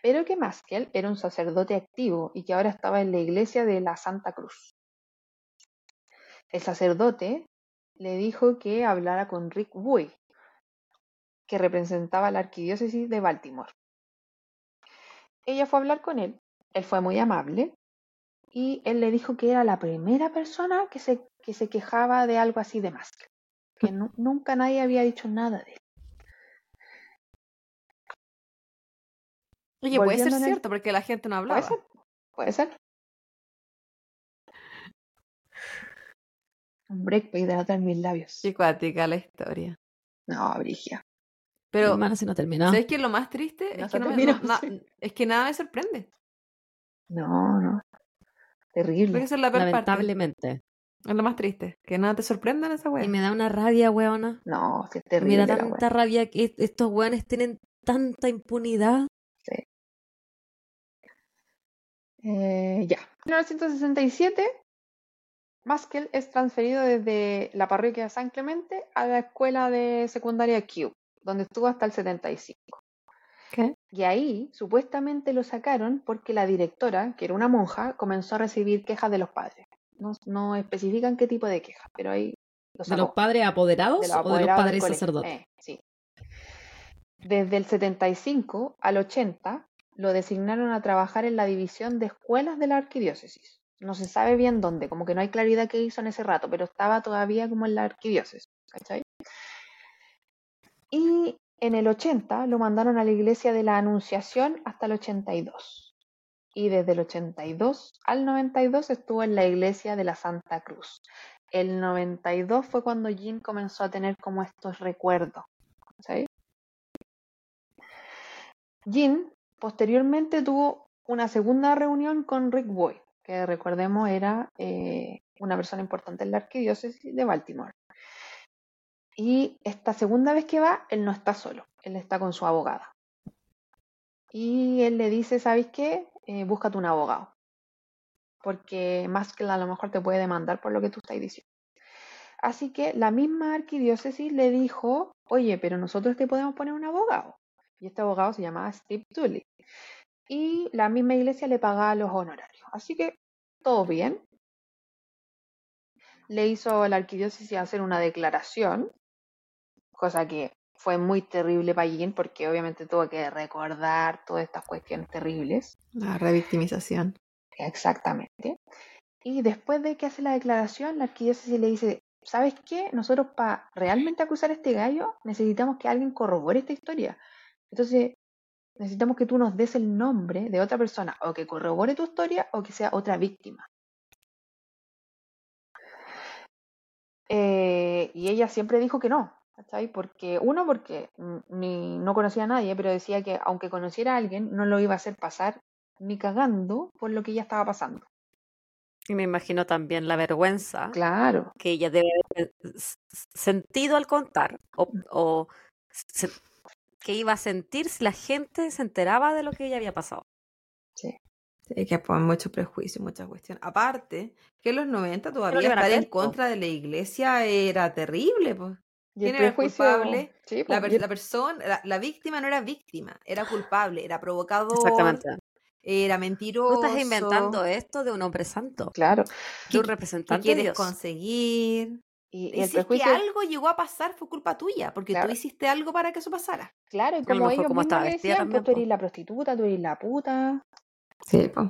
pero que Maskell era un sacerdote activo y que ahora estaba en la iglesia de la Santa Cruz. El sacerdote le dijo que hablara con Rick Bowie, que representaba la arquidiócesis de Baltimore. Ella fue a hablar con él, él fue muy amable y él le dijo que era la primera persona que se, que se quejaba de algo así de Maskell, que nu- nunca nadie había dicho nada de él. Oye, puede ser el- cierto, porque la gente no hablaba. ¿Puede ser? ¿Puede ser? Un break para hidratar mis labios. Qué cuática la historia. No, Brigia. Pero, Hermana, se no terminó. ¿sabes qué es lo más triste? No es, que no me- terminó, no- na- [LAUGHS] sí. es que nada me sorprende. No, no. Creo Terrible. que esa es la peor parte. Lamentablemente. Es lo más triste. Que nada te sorprenda en esa wea. Y me da una rabia, weona. No, sí es Me terrible. da la tanta rabia que estos weones tienen tanta impunidad. Eh, ya. En 1967, Maskell es transferido desde la parroquia de San Clemente a la escuela de secundaria Q, donde estuvo hasta el 75. ¿Qué? Y ahí supuestamente lo sacaron porque la directora, que era una monja, comenzó a recibir quejas de los padres. No, no especifican qué tipo de quejas, pero ahí lo ¿De los padres apoderados de los o de los padres sacerdotes? Eh, sí. Desde el 75 al 80 lo designaron a trabajar en la división de escuelas de la arquidiócesis. No se sabe bien dónde, como que no hay claridad qué hizo en ese rato, pero estaba todavía como en la arquidiócesis. ¿cachai? Y en el 80 lo mandaron a la iglesia de la Anunciación hasta el 82. Y desde el 82 al 92 estuvo en la iglesia de la Santa Cruz. El 92 fue cuando Jean comenzó a tener como estos recuerdos. Jean posteriormente tuvo una segunda reunión con Rick Boyd, que recordemos era eh, una persona importante en la arquidiócesis de Baltimore. Y esta segunda vez que va, él no está solo, él está con su abogada. Y él le dice, ¿sabes qué? Eh, búscate un abogado. Porque más que a lo mejor te puede demandar por lo que tú estás diciendo. Así que la misma arquidiócesis le dijo, oye, pero nosotros te podemos poner un abogado. Y este abogado se llamaba Steve Tully. Y la misma iglesia le pagaba los honorarios. Así que todo bien. Le hizo la arquidiócesis hacer una declaración, cosa que fue muy terrible para Jean porque obviamente tuvo que recordar todas estas cuestiones terribles. La revictimización. Exactamente. Y después de que hace la declaración, la arquidiócesis le dice, ¿sabes qué? Nosotros para realmente acusar a este gallo necesitamos que alguien corrobore esta historia. Entonces, necesitamos que tú nos des el nombre de otra persona o que corrobore tu historia o que sea otra víctima. Eh, y ella siempre dijo que no, ¿cachai? Porque, uno, porque ni, no conocía a nadie, pero decía que aunque conociera a alguien, no lo iba a hacer pasar ni cagando por lo que ella estaba pasando. Y me imagino también la vergüenza Claro, que ella debe haber sentido al contar o, o se- que iba a sentir si la gente se enteraba de lo que ella había pasado. sí. Sí, que ponen mucho prejuicio, muchas cuestiones. Aparte, que en los 90 le todavía estar en po. contra de la iglesia era terrible, pues. ¿Quién era el culpable? sí, La, per- y- la persona, la, la víctima no era víctima, era culpable, era provocador, Exactamente. era Tú mentiroso. estás inventando esto de un hombre santo, claro. ¿Qué representante de quieres Dios. conseguir? Y, y el si es que algo llegó a pasar, fue culpa tuya, porque Claro. tú hiciste algo para que eso pasara. claro, y como ellos como mismos decían, pues tú eres la prostituta, tú eres la puta. Sí, pues.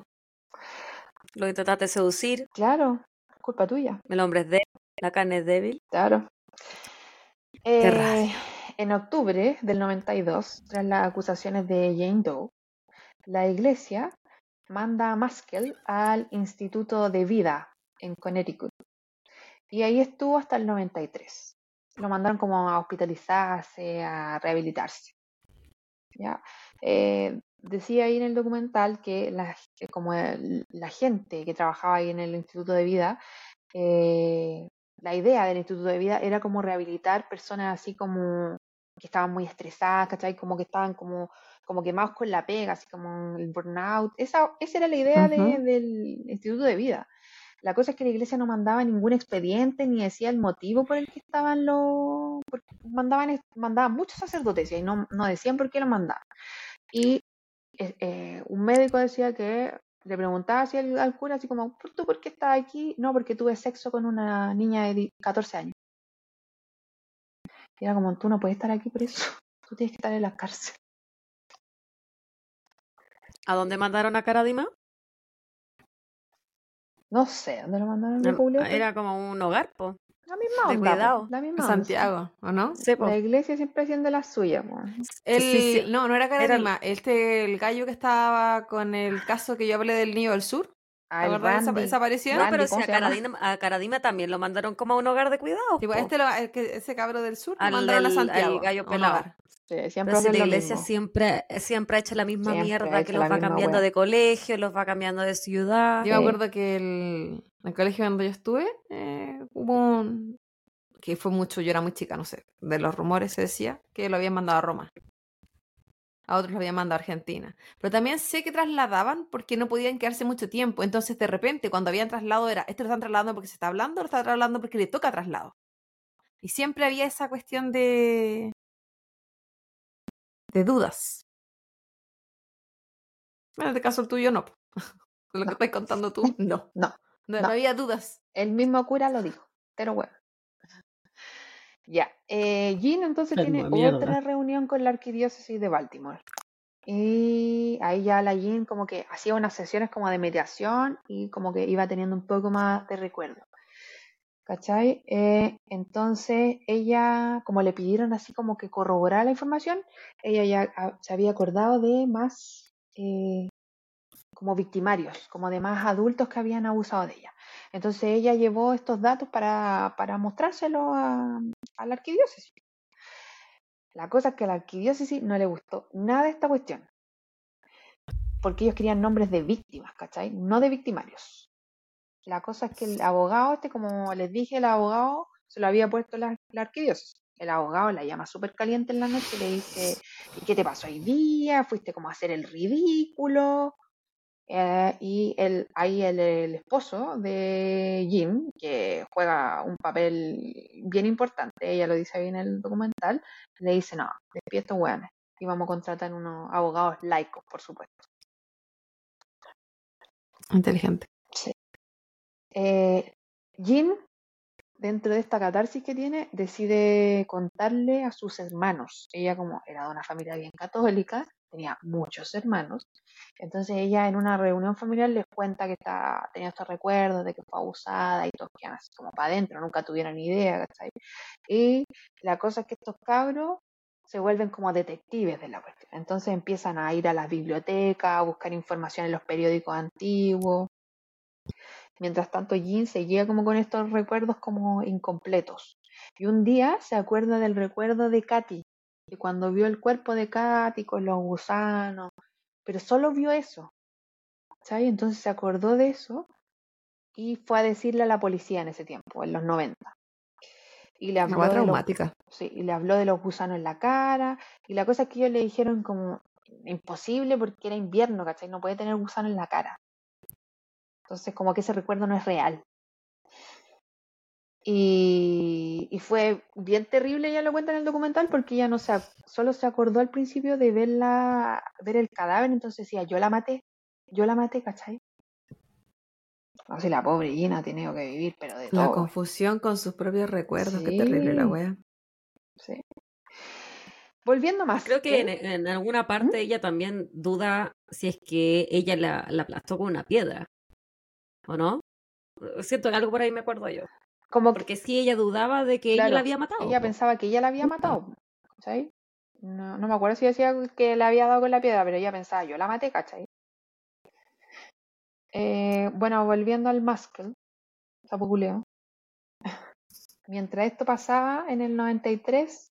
Lo intentaste seducir, Claro, culpa tuya. el hombre es débil, la carne es débil. Claro. Qué Eh, en octubre del 92, tras las acusaciones de Jane Doe, la iglesia manda a Maskell al Instituto de Vida en Connecticut. Y ahí estuvo hasta el 93. Lo mandaron como a hospitalizarse, a rehabilitarse. ¿ya? Eh, decía ahí en el documental que la, que como el- la gente que trabajaba ahí en el Instituto de Vida, eh, la idea del Instituto de Vida era como rehabilitar personas así como que estaban muy estresadas, ¿cachai? Como que estaban como, como quemados con la pega, así como el burnout. Esa, esa era la idea de- del Instituto de Vida. La cosa es que la iglesia no mandaba ningún expediente ni decía el motivo por el que estaban los... Mandaban, mandaban muchos sacerdotes y no, no decían por qué lo mandaban. Y eh, eh, un médico decía que le preguntaba así al, al cura, así como, "¿Por- ¿tú por qué estás aquí? No, porque tuve sexo con una niña de di- 14 años. Y era como, tú no puedes estar aquí por eso, [LAUGHS] tú tienes que estar en la cárcel. ¿A dónde mandaron a Caradima? No sé, ¿dónde lo mandaron Era- de Julio? Era como un hogar, po. La misma de onda, cuidado. la A misma onda. Santiago, ¿o no? Sí. La iglesia siempre haciendo la suya, po. El, Sí, sí. No, no era Era Caradima. Este, el gallo que estaba con el caso que yo hablé del niño del sur. ¿Te Ah, el acuerdas de esa, Randy. esa aparición? No, pero si ¿cómo a? Caradima, a Caradima también lo mandaron como a un hogar de cuidado. Este lo- el que- ese cabro del sur lo Al mandaron a del- al Santiago. gallo pelado. Sí, siempre Pero si la iglesia mismo. siempre, siempre ha hecho la misma Siempre mierda, que los va cambiando wea. de colegio, los va cambiando de ciudad. Yo me acuerdo que el, el colegio donde yo estuve eh, hubo un... que fue mucho, yo era muy chica, no sé, de los rumores se decía que lo habían mandado a Roma. A otros lo habían mandado a Argentina. Pero también sé que trasladaban porque no podían quedarse mucho tiempo. Entonces, de repente, cuando habían traslado, era, ¿este lo están trasladando porque se está hablando o lo están trasladando porque le toca traslado? Y siempre había esa cuestión de... de dudas. En este caso el tuyo no. [LAUGHS] Lo que estás contando tú, [LAUGHS] no. No, No, No. no había dudas. el mismo cura lo dijo, pero bueno. Ya, eh, Jean entonces tiene mierda. otra reunión con la arquidiócesis de Baltimore. Y ahí ya la Jean como que hacía unas sesiones como de mediación y como que iba teniendo un poco más de recuerdo. ¿Cachai? Eh, entonces ella, como le pidieron así como que corroborara la información, ella ya ah, se había acordado de más eh, como victimarios, como de más adultos que habían abusado de ella. Entonces ella llevó estos datos para, para mostrárselo a, a la arquidiócesis. La cosa es que a la arquidiócesis no le gustó nada esta cuestión. porque ellos querían nombres de víctimas, ¿cachai? No de victimarios. La cosa es que el abogado, este, como les dije, el abogado se lo había puesto la, la arquidiócesis. El abogado la llama súper caliente en la noche y le dice, ¿y qué te pasó hoy día? ¿Fuiste como a hacer el ridículo? Eh, y el, ahí el, el esposo de Jim, que juega un papel bien importante, ella lo dice ahí en el documental, le dice, no, despierta weones. Y vamos a contratar unos abogados laicos, por supuesto. Inteligente. Eh, Jim, dentro de esta catarsis que tiene, decide contarle a sus hermanos. Ella como era de una familia bien católica, tenía muchos hermanos. Entonces ella en una reunión familiar les cuenta que está, tenía estos recuerdos de que fue abusada y todos quedan así como para adentro, nunca tuvieron idea, ¿cachai? Y la cosa es que estos cabros se vuelven como detectives de la cuestión. Entonces empiezan a ir a las bibliotecas, a buscar información en los periódicos antiguos. Mientras tanto, Jean seguía como con estos recuerdos como incompletos. Y un día se acuerda del recuerdo de Katy, y cuando vio el cuerpo de Katy con los gusanos, pero solo vio eso. ¿sabes? Entonces se acordó de eso y fue a decirle a la policía en ese tiempo, en los 90. Y le habló, de los, sí, y le habló de los gusanos en la cara. Y la cosa es que ellos le dijeron como imposible porque era invierno, ¿cachai? No puede tener gusano en la cara. Entonces como que ese recuerdo no es real. Y, y fue bien terrible, ella lo cuenta en el documental, porque ella no se, solo se acordó al principio de verla, ver el cadáver, entonces decía, yo la maté, yo la maté, ¿cachai? No sé, la pobre Gina ha tenido que vivir, pero de La todo. confusión con sus propios recuerdos. Qué terrible la Sí. wea. Sí. Volviendo más. Creo que en, ¿qué? en alguna parte ella también duda si es que ella la, la aplastó con una piedra. ¿O no? Siento que algo por ahí me acuerdo yo. Como que Porque sí ella dudaba de que ella la había matado. ella pensaba que ella la había matado, ¿cachai? No, no me acuerdo si decía que le había dado con la piedra, pero ella pensaba, yo la maté, ¿cachai? Eh, bueno, volviendo al Muscle, Zapoculeo. [LAUGHS] Mientras esto pasaba en el 93,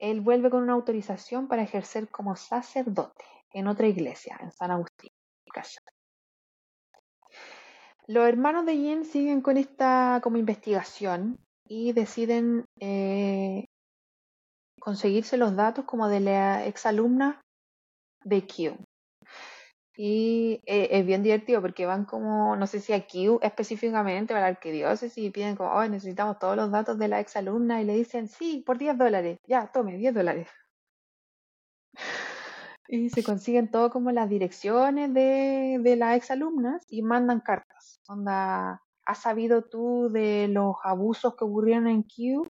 él vuelve con una autorización para ejercer como sacerdote en otra iglesia, en San Agustín. ¿cachai? Los hermanos de Jen siguen con esta como investigación y deciden eh, conseguirse los datos como de la exalumna de Q. Y eh, es bien divertido porque van como, no sé si a Q específicamente para la arquidiócesis y piden como, oh, necesitamos todos los datos de la exalumna y le dicen, sí, por 10 dólares, ya, tome, 10 dólares. Y se consiguen todo como las direcciones de, de las exalumnas y mandan cartas. Onda, ¿has sabido tú de los abusos que ocurrieron en Q?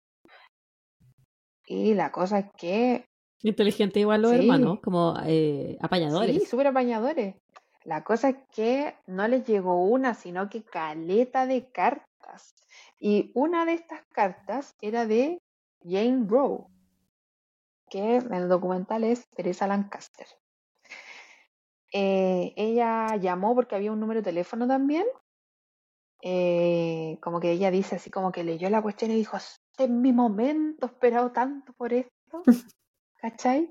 Y la cosa es que Inteligente igual los Sí. hermanos, como eh, apañadores. Sí, súper apañadores. La cosa es que no les llegó una, sino que caleta de cartas. Y una de estas cartas era de Jane Rowe, que en el documental es Teresa Lancaster. Eh, ella llamó porque había un número de teléfono también. Eh, como que ella dice así como que leyó la cuestión y dijo, este es mi momento, he esperado tanto por esto. [LAUGHS] ¿Cachai?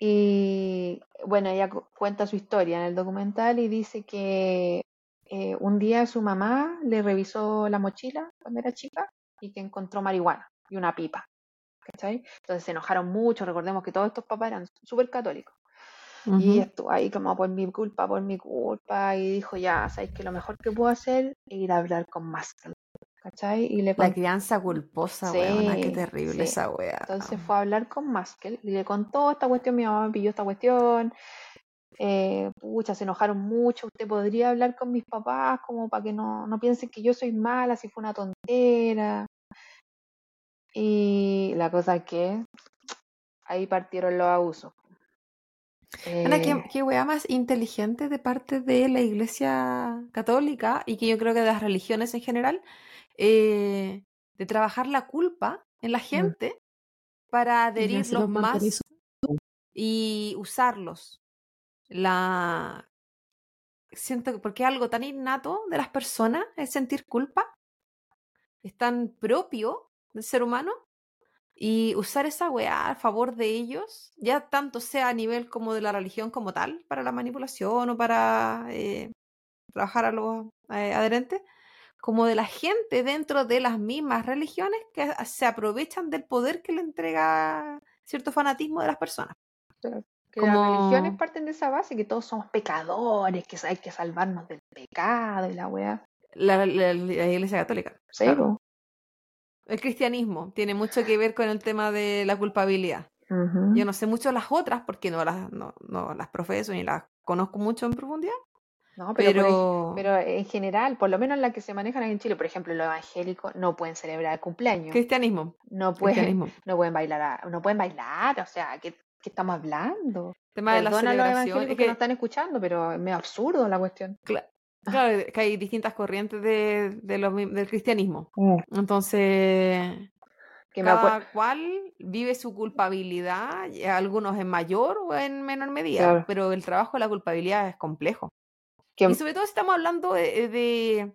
Y bueno, ella cu- cuenta su historia en el documental y dice que eh, un día su mamá le revisó la mochila cuando era chica y que encontró marihuana y una pipa. ¿Cachai? Entonces se enojaron mucho, recordemos que todos estos papás eran súper católicos. Y estuvo ahí como por mi culpa, por mi culpa, y dijo, ya, sabéis que lo mejor que puedo hacer es ir a hablar con Maskell. ¿Cachai? Y le La crianza culposa, Sí, weona, qué terrible sí. esa wea. Entonces fue a hablar con Maskell y le contó esta cuestión, mi mamá me pilló esta cuestión, eh, pucha, se enojaron mucho, usted podría hablar con mis papás como para que no, no piensen que yo soy mala, si fue una tontera. Y la cosa es que ahí partieron los abusos. Ana, ¿qué, Eh, qué wea más inteligente de parte de la Iglesia Católica y que yo creo que de las religiones en general, eh, de trabajar la culpa en la gente para adherirlos más y usarlos. La siento que porque algo tan innato de las personas es sentir culpa, es tan propio del ser humano y usar esa weá a favor de ellos, ya tanto sea a nivel como de la religión como tal, para la manipulación o para eh, trabajar a los eh, adherentes, como de la gente dentro de las mismas religiones que se aprovechan del poder que le entrega cierto fanatismo de las personas. Que las religiones parten de esa base, que todos somos pecadores, que hay que salvarnos del pecado y la weá. La, la- la Iglesia Católica. Sí, claro. El cristianismo tiene mucho que ver con el tema de la culpabilidad. Yo no sé mucho las otras porque no las, no, no las profeso ni las conozco mucho en profundidad, No, pero, por pero, en general, por lo menos las que se manejan aquí en Chile, por ejemplo, los evangélicos no pueden celebrar el cumpleaños, cristianismo, no pueden, cristianismo. no pueden bailar, a- no pueden bailar, o sea, ¿qué, qué estamos hablando? tema de la a los celebración. evangélicos Es que que, nos están escuchando, pero es medio absurdo la cuestión. cla- claro, que hay distintas corrientes de, del cristianismo. Entonces, Que me acuerdo, cada cual vive su culpabilidad, algunos en mayor o en menor medida, Claro. pero el trabajo de la culpabilidad es complejo. que, Y sobre todo si estamos hablando de, de-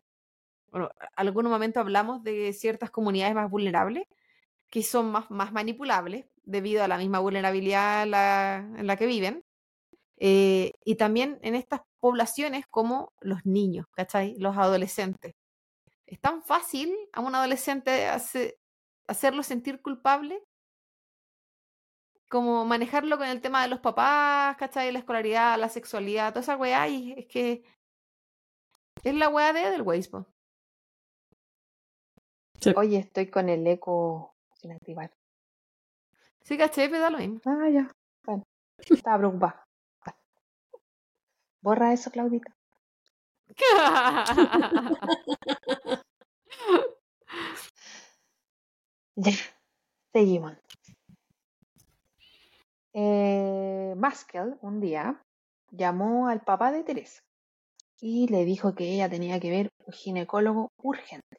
bueno, algún momento hablamos de ciertas comunidades más vulnerables que son más, más manipulables debido a la misma vulnerabilidad en la, en la que viven. eh, y también en estas poblaciones como los niños, ¿cachai? Los adolescentes. Es tan fácil a un adolescente hace- hacerlo sentir culpable como manejarlo con el tema de los papás, ¿cachai? La escolaridad, la sexualidad, toda esa weá, y es que es la weá de Edelweiss, po. oye, estoy con el eco sin activar. Sí, caché, pero da lo mismo. Ah, ya, bueno, estaba preocupada. Borra eso, Claudita. [LAUGHS] Ya, seguimos. Eh, Maskell un día llamó al papá de Teresa y le dijo que ella tenía que ver un ginecólogo urgente.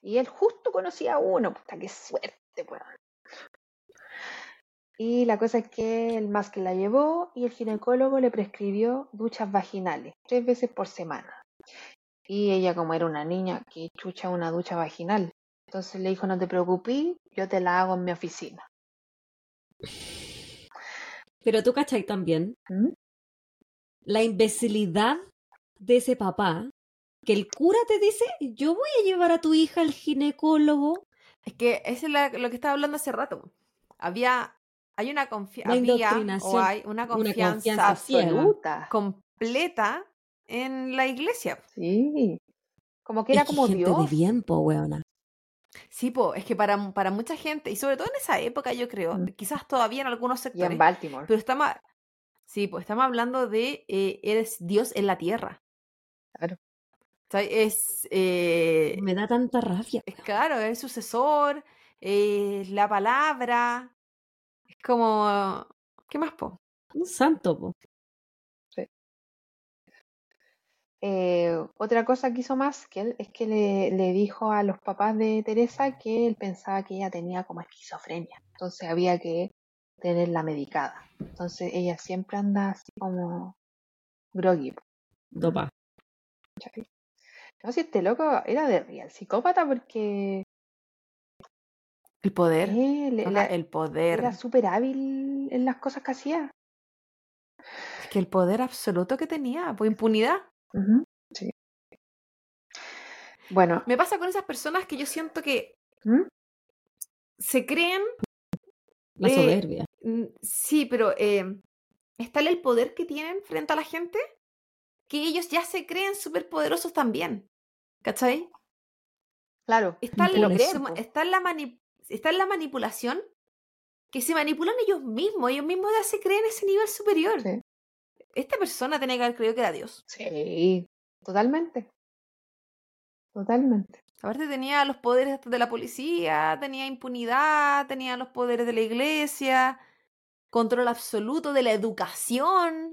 Y él justo conocía a uno, puta, qué suerte, weón. Y la cosa es que el Maskell la llevó y el ginecólogo le prescribió duchas vaginales tres veces por semana. Y ella, como era una niña, que chucha una ducha vaginal. Entonces le dijo, no te preocupes, yo te la hago en mi oficina. Pero tú, ¿cachai? También ¿Mm? la imbecilidad de ese papá, que el cura te dice, yo voy a llevar a tu hija al ginecólogo. Es que eso es la- lo que estaba hablando hace rato. Había, hay una confianza, La había o hay una una confianza. Absoluta. completa en la iglesia. Sí. Como que era Es que como gente Dios. de bien, po, weona. Sí, po, es que para, para mucha gente, y sobre todo en esa época, yo creo, Mm. quizás todavía en algunos Y en sectores, Baltimore. pero estamos, sí, pues estamos hablando de eh, eres Dios en la tierra. Claro. O sea, es, eh, Me da tanta rabia. es claro, es sucesor, eh, la palabra, como, ¿qué más, po? Un santo, po. Eh, otra cosa que hizo Maskell es que le, le dijo a los papás de Teresa que él pensaba que ella tenía como esquizofrenia. Entonces había que tenerla medicada. Entonces ella siempre anda así como groggy. Dopa. No, si este loco era de real psicópata porque El poder, eh, le- Ana, la- el poder. era súper hábil en las cosas que hacía. Es que el poder absoluto que tenía, por impunidad. Sí. Bueno, Me pasa con esas personas que yo siento que ¿Mm? se creen La Eh, soberbia. Sí, pero eh, es tal el poder que tienen frente a la gente que ellos ya se creen súper poderosos también. ¿Cachai? claro, Está, el- está en la mani- está en la manipulación que se manipulan ellos mismos. Ellos mismos ya se creen ese nivel superior. Sí. Esta persona tenía que haber creído que era Dios. Sí, totalmente. Totalmente. Aparte tenía los poderes de la policía, tenía impunidad, tenía los poderes de la iglesia, control absoluto de la educación.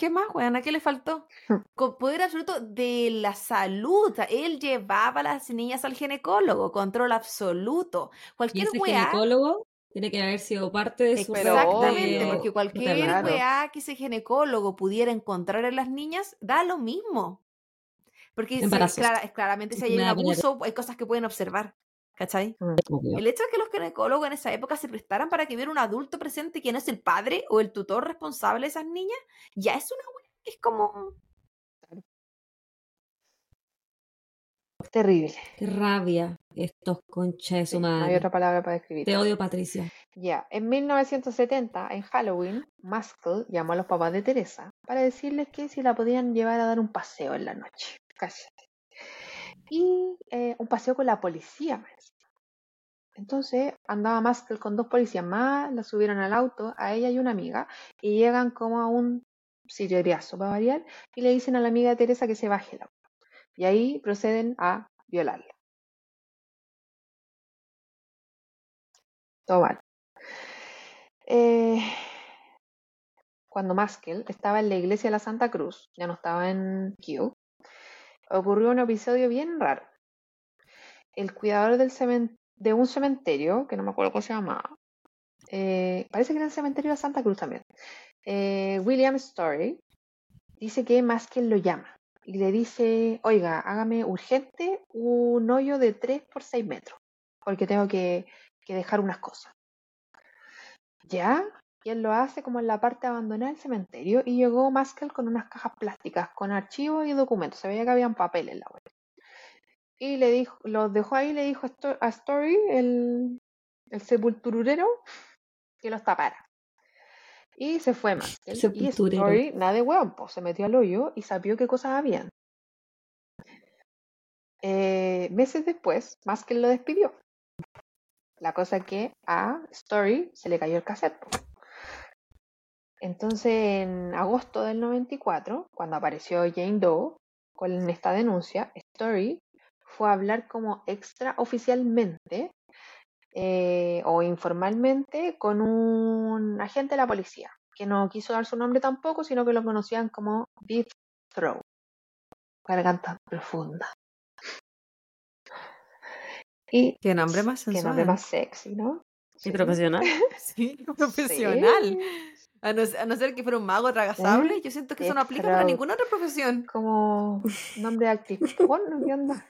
¿Qué más, weón? ¿A qué le faltó? [LAUGHS] Con poder absoluto de la salud. Él llevaba a las niñas al ginecólogo, control absoluto. Y Cualquier ese weá. ginecólogo tiene que haber sido parte de su Exactamente, de- porque cualquier claro. weá que ese ginecólogo pudiera encontrar en las niñas, da lo mismo. Porque si- Embarazos. clara- claramente si hay un abuso, hay cosas que pueden observar. ¿Cachai? Mm. El hecho de que los ginecólogos en esa época se prestaran para que hubiera un adulto presente que no es el padre o el tutor responsable de esas niñas, ya es una wea que es como. Terrible. Qué rabia estos Sí, su no hay madre. otra palabra para describir. Te odio, Patricia. Ya, en 1970, en Halloween, Maskell llamó a los papás de Teresa para decirles que si la podían llevar a dar un paseo en la noche. Cállate. Y eh, un paseo con la policía, más. Entonces andaba Maskell con dos policías más, la subieron al auto, a ella y una amiga, y llegan como a un siriazo para variar, y le dicen a la amiga de Teresa que se baje el auto. Y ahí proceden a violarla. Todo mal. Eh, cuando Maskell estaba en la iglesia de la Santa Cruz, ya no estaba en Kew, ocurrió un episodio bien raro. El cuidador del de un cementerio, que no me acuerdo cómo se llamaba, eh, parece que era el cementerio de Santa Cruz también, eh, William Story, dice que Maskell lo llama y le dice, oiga, hágame urgente un hoyo de 3 por 6 metros, porque tengo que, que dejar unas cosas. Ya, y él lo hace como en la parte abandonada del cementerio y llegó Maskell con unas cajas plásticas con archivos y documentos. Se veía que habían papel en la web. Y le dijo, los dejó ahí y le dijo a Sto- a Story, el, el sepulturero, que los tapara. Y se fue Maskell. Y. Story, nada de hueón, pues, se metió al hoyo y sabió qué cosas habían. Eh, meses después, Maskell lo despidió. La cosa que a Story se le cayó el cassette. Entonces, en agosto del 94, cuando apareció Jane Doe con esta denuncia, Story fue a hablar como extraoficialmente eh, o informalmente con un agente de la policía, que no quiso dar su nombre tampoco, sino que lo conocían como Deep Throat, garganta profunda. Y Qué nombre más qué sensual. nombre más sexy, ¿no? Y Sí. profesional. [LAUGHS] Sí, profesional. Sí. A no, a no ser que fuera un mago tragazable, yo siento que eso no aplica para ninguna otra profesión. como [LAUGHS] nombre de actriz ¿qué onda?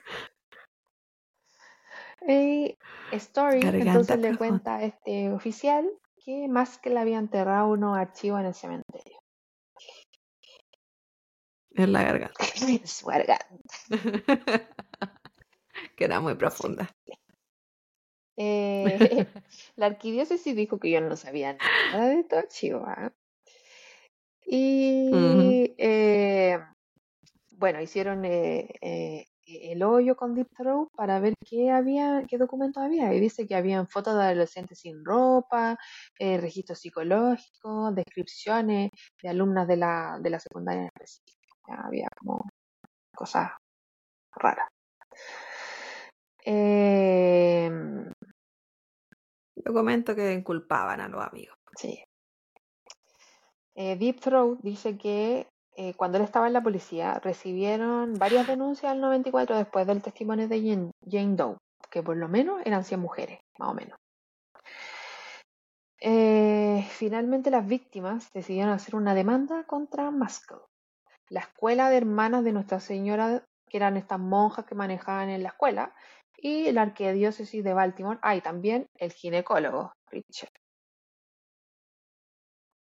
Y Story Garganta entonces le cuenta a este oficial que más que le había enterrado unos archivos en el cementerio. En la garganta. [LAUGHS] En su garganta. [LAUGHS] que era muy profunda. Eh, [LAUGHS] [LAUGHS] la arquidiócesis dijo que yo no sabía nada de. ¿ah? Y eh, bueno, hicieron eh, eh, el hoyo con Deep Throat para ver qué había, qué documentos había. Y dice que habían fotos de adolescentes sin ropa, registros psicológicos, descripciones de alumnas de la, de la secundaria en específico. Había como cosas raras. Eh, Documento que inculpaban a los amigos. Sí. Eh, Deep Throat dice que eh, cuando él estaba en la policía recibieron varias denuncias al 94 después del testimonio de Jane, Doe, que por lo menos eran 100 mujeres, más o menos. Eh, finalmente las víctimas decidieron hacer una demanda contra Maskell. La escuela de hermanas de Nuestra Señora, que eran estas monjas que manejaban en la escuela, y la arquidiócesis de Baltimore, ah, y también el ginecólogo, Richard.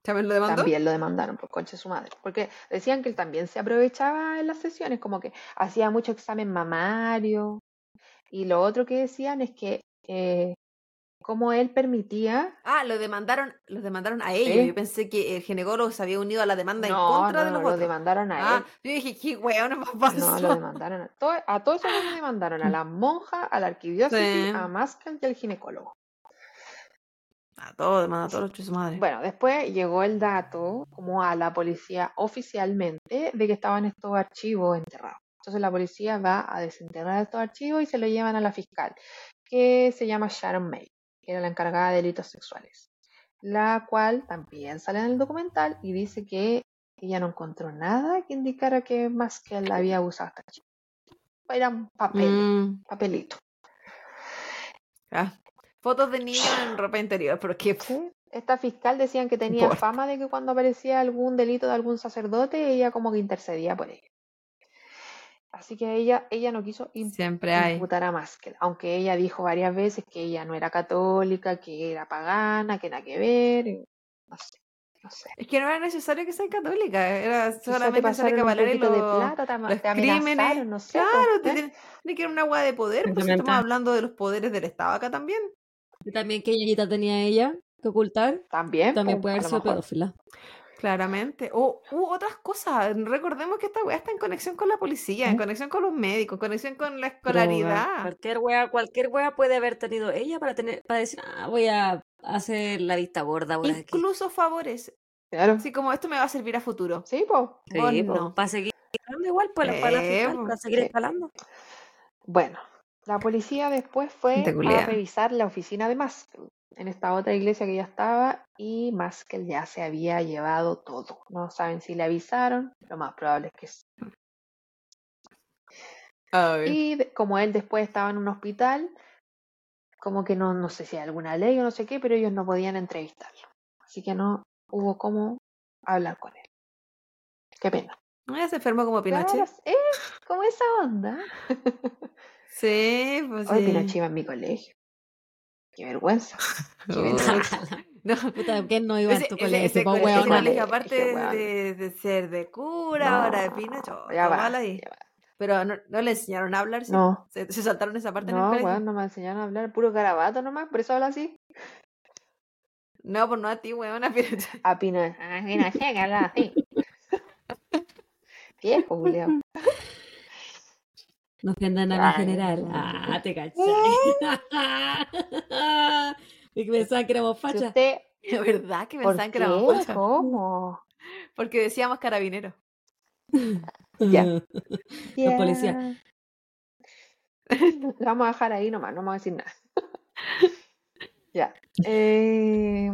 ¿También lo demandó? También lo demandaron por concha de su madre. Porque decían que él también se aprovechaba en las sesiones, como que hacía mucho examen mamario. Y lo otro que decían es que eh, como él permitía. Ah, lo demandaron, lo demandaron a ellos. Yo pensé que el ginecólogo se había unido a la demanda en No, contra no, de no, los lo otros. demandaron a Ah, él. yo dije, qué weón más falso. No, lo demandaron a, to- a todos ellos lo demandaron, a la [LAUGHS] monja, a la arquidiócesis, Sí. a Maskell y al ginecólogo. A todos, demanda a todos los madre. Bueno, después llegó el dato, como a la policía oficialmente, de que estaban estos archivos enterrados. Entonces la policía va a desenterrar estos archivos y se lo llevan a la fiscal, que se llama Sharon May, era la encargada de delitos sexuales, la cual también sale en el documental y dice que ella no encontró nada que indicara que más que él había usado esta archivo. Eran papeles, Mm, papelitos. ah. Fotos de niños en ropa interior, pero qué Sí. Esta fiscal decían que tenía fama de que cuando aparecía algún delito de algún sacerdote, ella como que intercedía por ello. Así que ella, ella no quiso Siempre hay. imputar a Maskell, aunque ella dijo varias veces que ella no era católica, que era pagana, que nada que ver, no sé, no sé. Es que no era necesario que sea católica, era solamente necesario que un avalar poquito de los, plata, te, los te crímenes. no sé. pues, Claro, te ¿eh? tiene, tiene que ir una hueá de poder, pues estamos hablando de los poderes del Estado acá también. Y también qué ñañita tenía ella que ocultar. También, También pues, puede haber sido mejor. pedófila. Claramente. O u otras cosas. Recordemos que esta weá está en conexión con la policía, en conexión con los médicos, en conexión con la escolaridad. Cualquier wea, cualquier wea puede haber tenido ella para tener, para decir, ah, voy a hacer la vista gorda aquí. Incluso favores. Claro. Así como esto me va a servir a futuro. Sí, pues. Sí, po, no. para seguir escalando igual, pues para, Eh, po. para seguir Sí. escalando. Bueno, la policía después fue a revisar la oficina de Maskell en esta otra iglesia que ya estaba y Maskell ya se había llevado todo. No saben si le avisaron, lo más probable es que sí. Y de- como él después estaba en un hospital, como que no, no sé si hay alguna ley o no sé qué, pero ellos no podían entrevistarlo. Así que no hubo cómo hablar con él. Qué pena. ¿No ya se enfermó como Claro, Pinochet? eh, como esa onda. Sí, pues [LAUGHS] Hoy sí. Pinochet iba en mi colegio. Qué vergüenza. [LAUGHS] Qué vergüenza. [LAUGHS] No, Puta, ¿quién no iba Ese, tu colegio? ese colegio- aparte de, de ser de cura, ahora de No, Pinocho, ya va, mal ahí. ya va. Pero no, no le enseñaron a hablar, ¿sí? No, Se, se saltaron esa parte en el no, colegio. weón, no me enseñaron a hablar puro garabato nomás, por eso habla así. No, pues no a ti, weón, a Pinochet. A Pinochet, a Pinochet que habla así. [LAUGHS] Viejo, Julio. No ofendan a Ay, general. Ah, te caché. [LAUGHS] y que pensaban que éramos Si fachas. usted, [LAUGHS] De verdad que ¿por pensaban que éramos fachas. ¿Cómo? [LAUGHS] Porque decíamos carabineros. Ya. Los policías. Lo vamos a dejar ahí nomás, no vamos a decir nada. ya. Eh,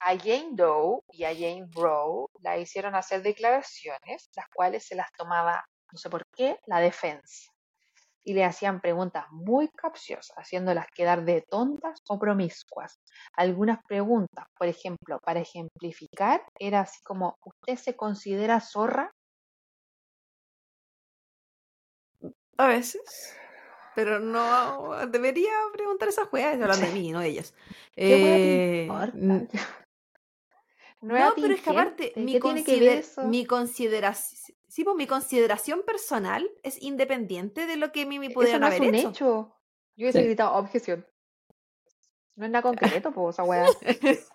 a Jane Doe y a Jane Roe la hicieron hacer declaraciones, las cuales se las tomaba, no sé por qué, la defensa. Y le hacían preguntas muy capciosas, haciéndolas quedar de tontas o promiscuas. Algunas preguntas, por ejemplo, para ejemplificar, era así como, ¿usted se considera zorra? A veces. Pero no debería preguntar esas weas, hablando de [LAUGHS] mí, no de ellas. ¿Qué hueá Eh, [LAUGHS] No, pero es que aparte, atingente, mi, ¿qué tiene que ver consider- mi consideración, sí, pues, mi consideración personal es independiente de lo que Mimi Eso pudieran no es haber un hecho. hecho. Yo hubiese Sí. gritado objeción. No es nada [LAUGHS] concreto, pues, esa weá. [LAUGHS]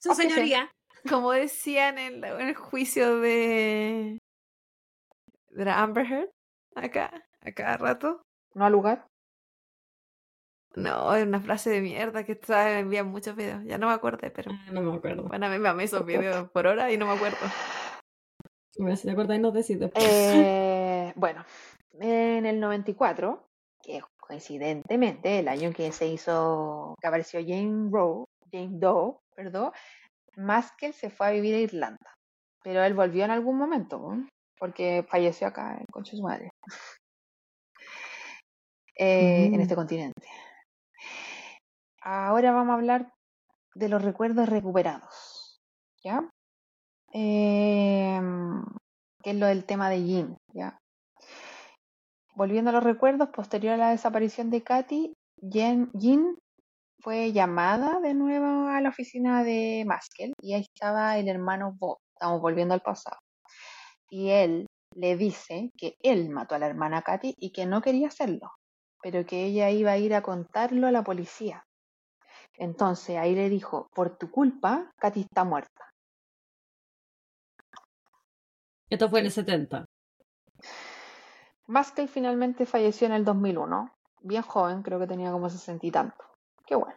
Su señoría. Como decían en, la- en el juicio de, de la Amber Heard, acá, a cada rato. No al lugar. No, es una frase de mierda que está envían muchos videos. Ya no me acuerdo, pero Ah, No me acuerdo. bueno, a mí me amé esos [LAUGHS] videos por hora y no me acuerdo. Ver si te y nos decís después. Eh, bueno, en el 94, que coincidentemente el año que se hizo, que apareció Jane Roe, Jane Doe, perdón, Maskell se fue a vivir a Irlanda. Pero él volvió en algún momento, ¿no? porque falleció acá en Concha de su madre. [LAUGHS] Eh, en Mm. este continente. Ahora vamos a hablar de los recuerdos recuperados, ¿ya? Em, que es lo del tema de Jean, ¿ya? Volviendo a los recuerdos, posterior a la desaparición de Katy, Jen- Jean fue llamada de nuevo a la oficina de Maskell y ahí estaba el hermano Bob. Estamos volviendo al pasado. Y él le dice que él mató a la hermana Katy y que no quería hacerlo, pero que ella iba a ir a contarlo a la policía. Entonces ahí le dijo, por tu culpa, Katy está muerta. Esto fue en el 70. Maskell finalmente falleció en el 2001, bien joven, creo que tenía como sesenta y tanto. Qué bueno.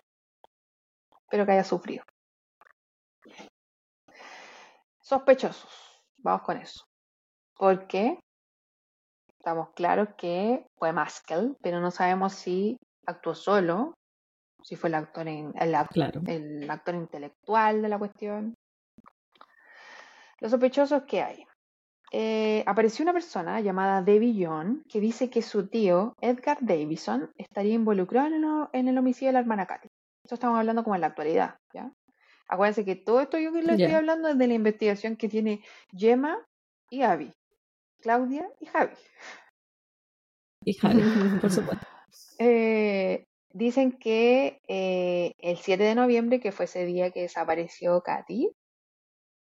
Espero que haya sufrido. Sospechosos, vamos con eso. Porque estamos claros que fue Maskell, pero no sabemos si actuó solo, si fue el actor, in- el, Claro. el actor intelectual de la cuestión. Los sospechosos que hay. Eh, apareció una persona llamada Debbie John que dice que su tío, Edgar Davison, estaría involucrado en el, en el homicidio de la hermana Katy. Esto estamos hablando como en la actualidad, ¿ya? Acuérdense que todo esto yo que le estoy Ya. hablando es de la investigación que tiene Gemma y Abby, Claudia y Javi. Y Harry, [LAUGHS] por supuesto. Eh, dicen que eh, el 7 de noviembre, que fue ese día que desapareció Katy,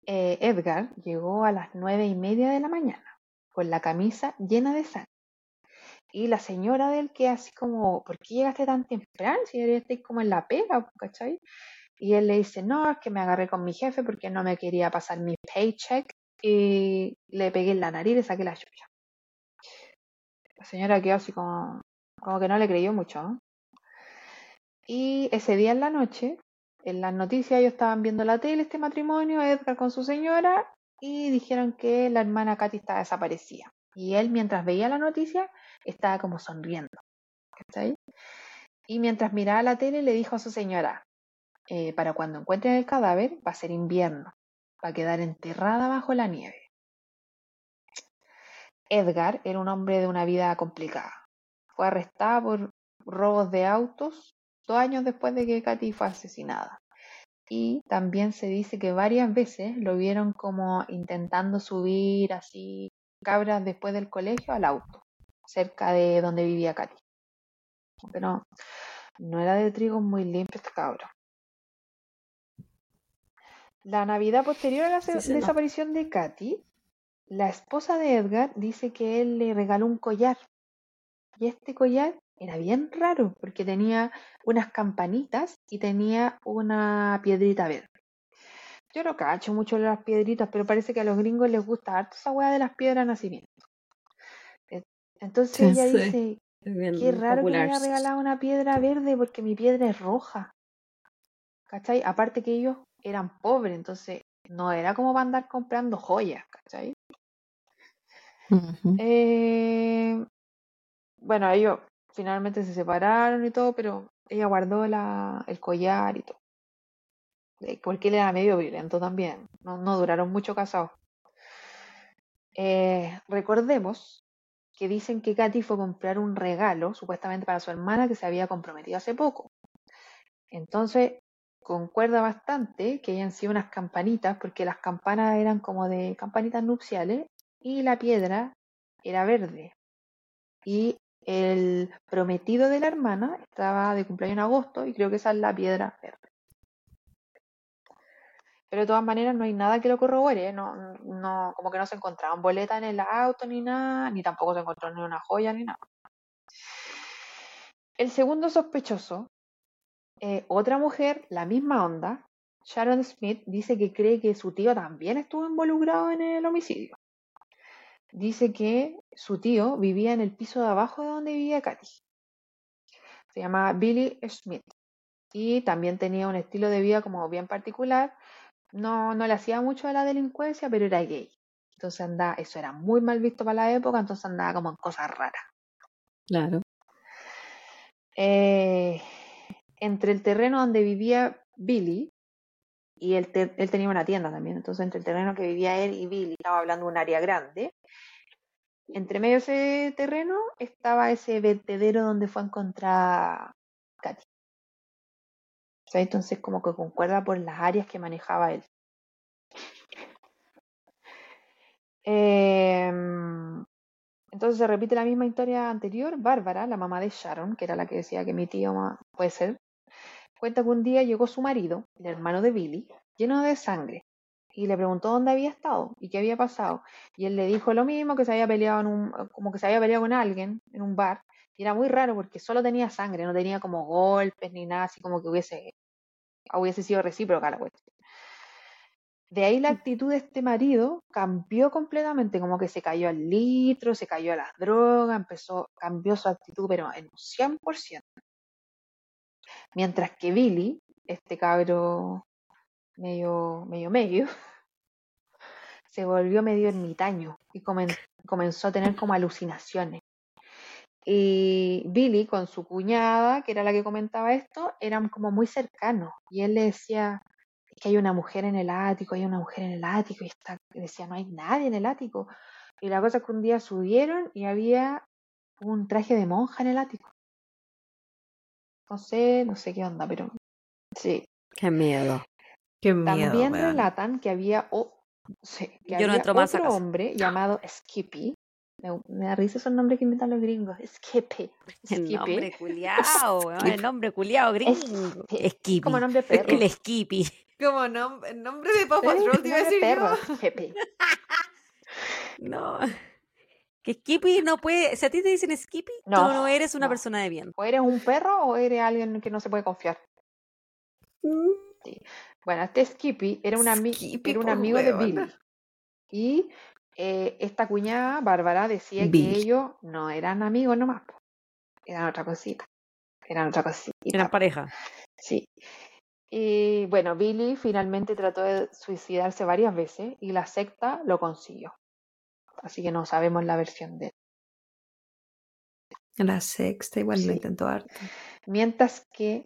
eh, Edgar llegó a las nueve y media de la mañana con la camisa llena de sangre. Y la señora de él que así como, ¿por qué llegaste tan temprano? Si estáis como en la pega, ¿cachai? Y él le dice, no, es que me agarré con mi jefe porque no me quería pasar mi paycheck y le pegué en la nariz y le saqué la chucha. La señora quedó así como, como que no le creyó mucho. Y ese día en la noche, en las noticias ellos estaban viendo la tele, este matrimonio, Edgar con su señora, y dijeron que la hermana Katy estaba desaparecida. Y él, mientras veía la noticia, estaba como sonriendo. ¿cachai? Y mientras miraba la tele, le dijo a su señora, eh, para cuando encuentren el cadáver, va a ser invierno, va a quedar enterrada bajo la nieve. Edgar era un hombre de una vida complicada. Fue arrestado por robos de autos dos años después de que Katy fue asesinada. Y también se dice que varias veces lo vieron como intentando subir así cabras después del colegio al auto, cerca de donde vivía Katy. Pero no era de trigo muy limpio este cabro. La Navidad posterior a la Sí, desaparición de Katy, la esposa de Edgar dice que él le regaló un collar. Y este collar era bien raro porque tenía unas campanitas y tenía una piedrita verde. Yo no cacho mucho las piedritas, pero parece que a los gringos les gusta harto esa weá de las piedras de nacimiento. Entonces [LAUGHS] ella sí. dice, qué raro que me haya regalado una piedra verde porque mi piedra es roja. ¿Cachai? Aparte que ellos eran pobres, entonces no era como para andar comprando joyas, ¿cachai? Eh, bueno, ellos finalmente se separaron y todo, pero ella guardó el collar y todo. Eh, Porque él era medio violento también. No, no duraron mucho casados. Eh, recordemos que dicen que Katy fue a comprar un regalo, supuestamente para su hermana, que se había comprometido hace poco. Entonces, concuerda bastante que hayan sido unas campanitas, porque las campanas eran como de campanitas nupciales y la piedra era verde. Y el prometido de la hermana estaba de cumpleaños en agosto y creo que esa es la piedra verde. Pero de todas maneras no hay nada que lo corrobore, ¿eh? no, no, como que no se encontraban boletas en el auto ni nada, ni tampoco se encontró ni una joya ni nada. El segundo sospechoso, eh, otra mujer, la misma onda, Sharon Smith, dice que cree que su tío también estuvo involucrado en el homicidio. Dice que su tío vivía en el piso de abajo de donde vivía Katy. Se llamaba Billy Smith y también tenía un estilo de vida como bien particular. No, no le hacía mucho a la delincuencia, pero era gay. Entonces andaba, eso era muy mal visto para la época, entonces andaba como en cosas raras. Claro. Eh, entre el terreno donde vivía Billy y el ter- él tenía una tienda también, entonces entre el terreno que vivía él y Billy, estaba hablando de un área grande, entre medio de ese terreno estaba ese vertedero donde fue encontrada Katy. O sea, entonces como que concuerda por las áreas que manejaba él. Em, entonces se repite la misma historia anterior. Bárbara, la mamá de Sharon, que era la que decía que mi tío puede ser, cuenta que un día llegó su marido, el hermano de Billy, lleno de sangre, y le preguntó dónde había estado y qué había pasado. Y él le dijo lo mismo, que se había peleado en un, como que se había peleado con alguien en un bar. Y era muy raro porque solo tenía sangre, no tenía como golpes ni nada, así como que hubiese, hubiese sido recíproca la cuestión. De ahí la actitud de este marido cambió completamente, como que se cayó al litro, se cayó a las drogas, empezó, cambió su actitud, pero en un 100%. Mientras que Billy, este cabro medio, medio, medio, [LAUGHS] se volvió medio ermitaño y comen- comenzó a tener como alucinaciones. Y Billy con su cuñada, que era la que comentaba esto, eran como muy cercanos. Y él le decía, es que hay una mujer en el ático, hay una mujer en el ático, y está, decía, no hay nadie en el ático. Y la cosa es que un día subieron y había un traje de monja en el ático. No sé, no sé qué onda, pero sí. Qué miedo. Qué miedo, También relatan que había, o- sí, que Yo no había entro más a otro hombre llamado Skippy Me, me da risa esos nombres que inventan los gringos. Skippy. El nombre [LAUGHS] culiao, el nombre culiao gringo. Es- Skippy. Como nombre perro. El Skippy. Como nom- nombre de Paw Patrol, [LAUGHS] te iba a decir perro. yo. Skippy. [LAUGHS] No. Que Skippy no puede. Si a ti te dicen Skippy, No, tú no eres una no. persona de bien. O eres un perro o eres alguien que no se puede confiar. Bueno, este Skippy era un, ami- Skippy, era un amigo de. Billy. Y eh, esta cuñada, Bárbara, decía Billy. que ellos no eran amigos nomás. Eran otra cosita. Eran otra cosita. Eran pareja. Sí. Y bueno, Billy finalmente trató de suicidarse varias veces y la secta lo consiguió. Así que no sabemos la versión de él. La sexta igual Sí. lo intentó harto. Mientras que,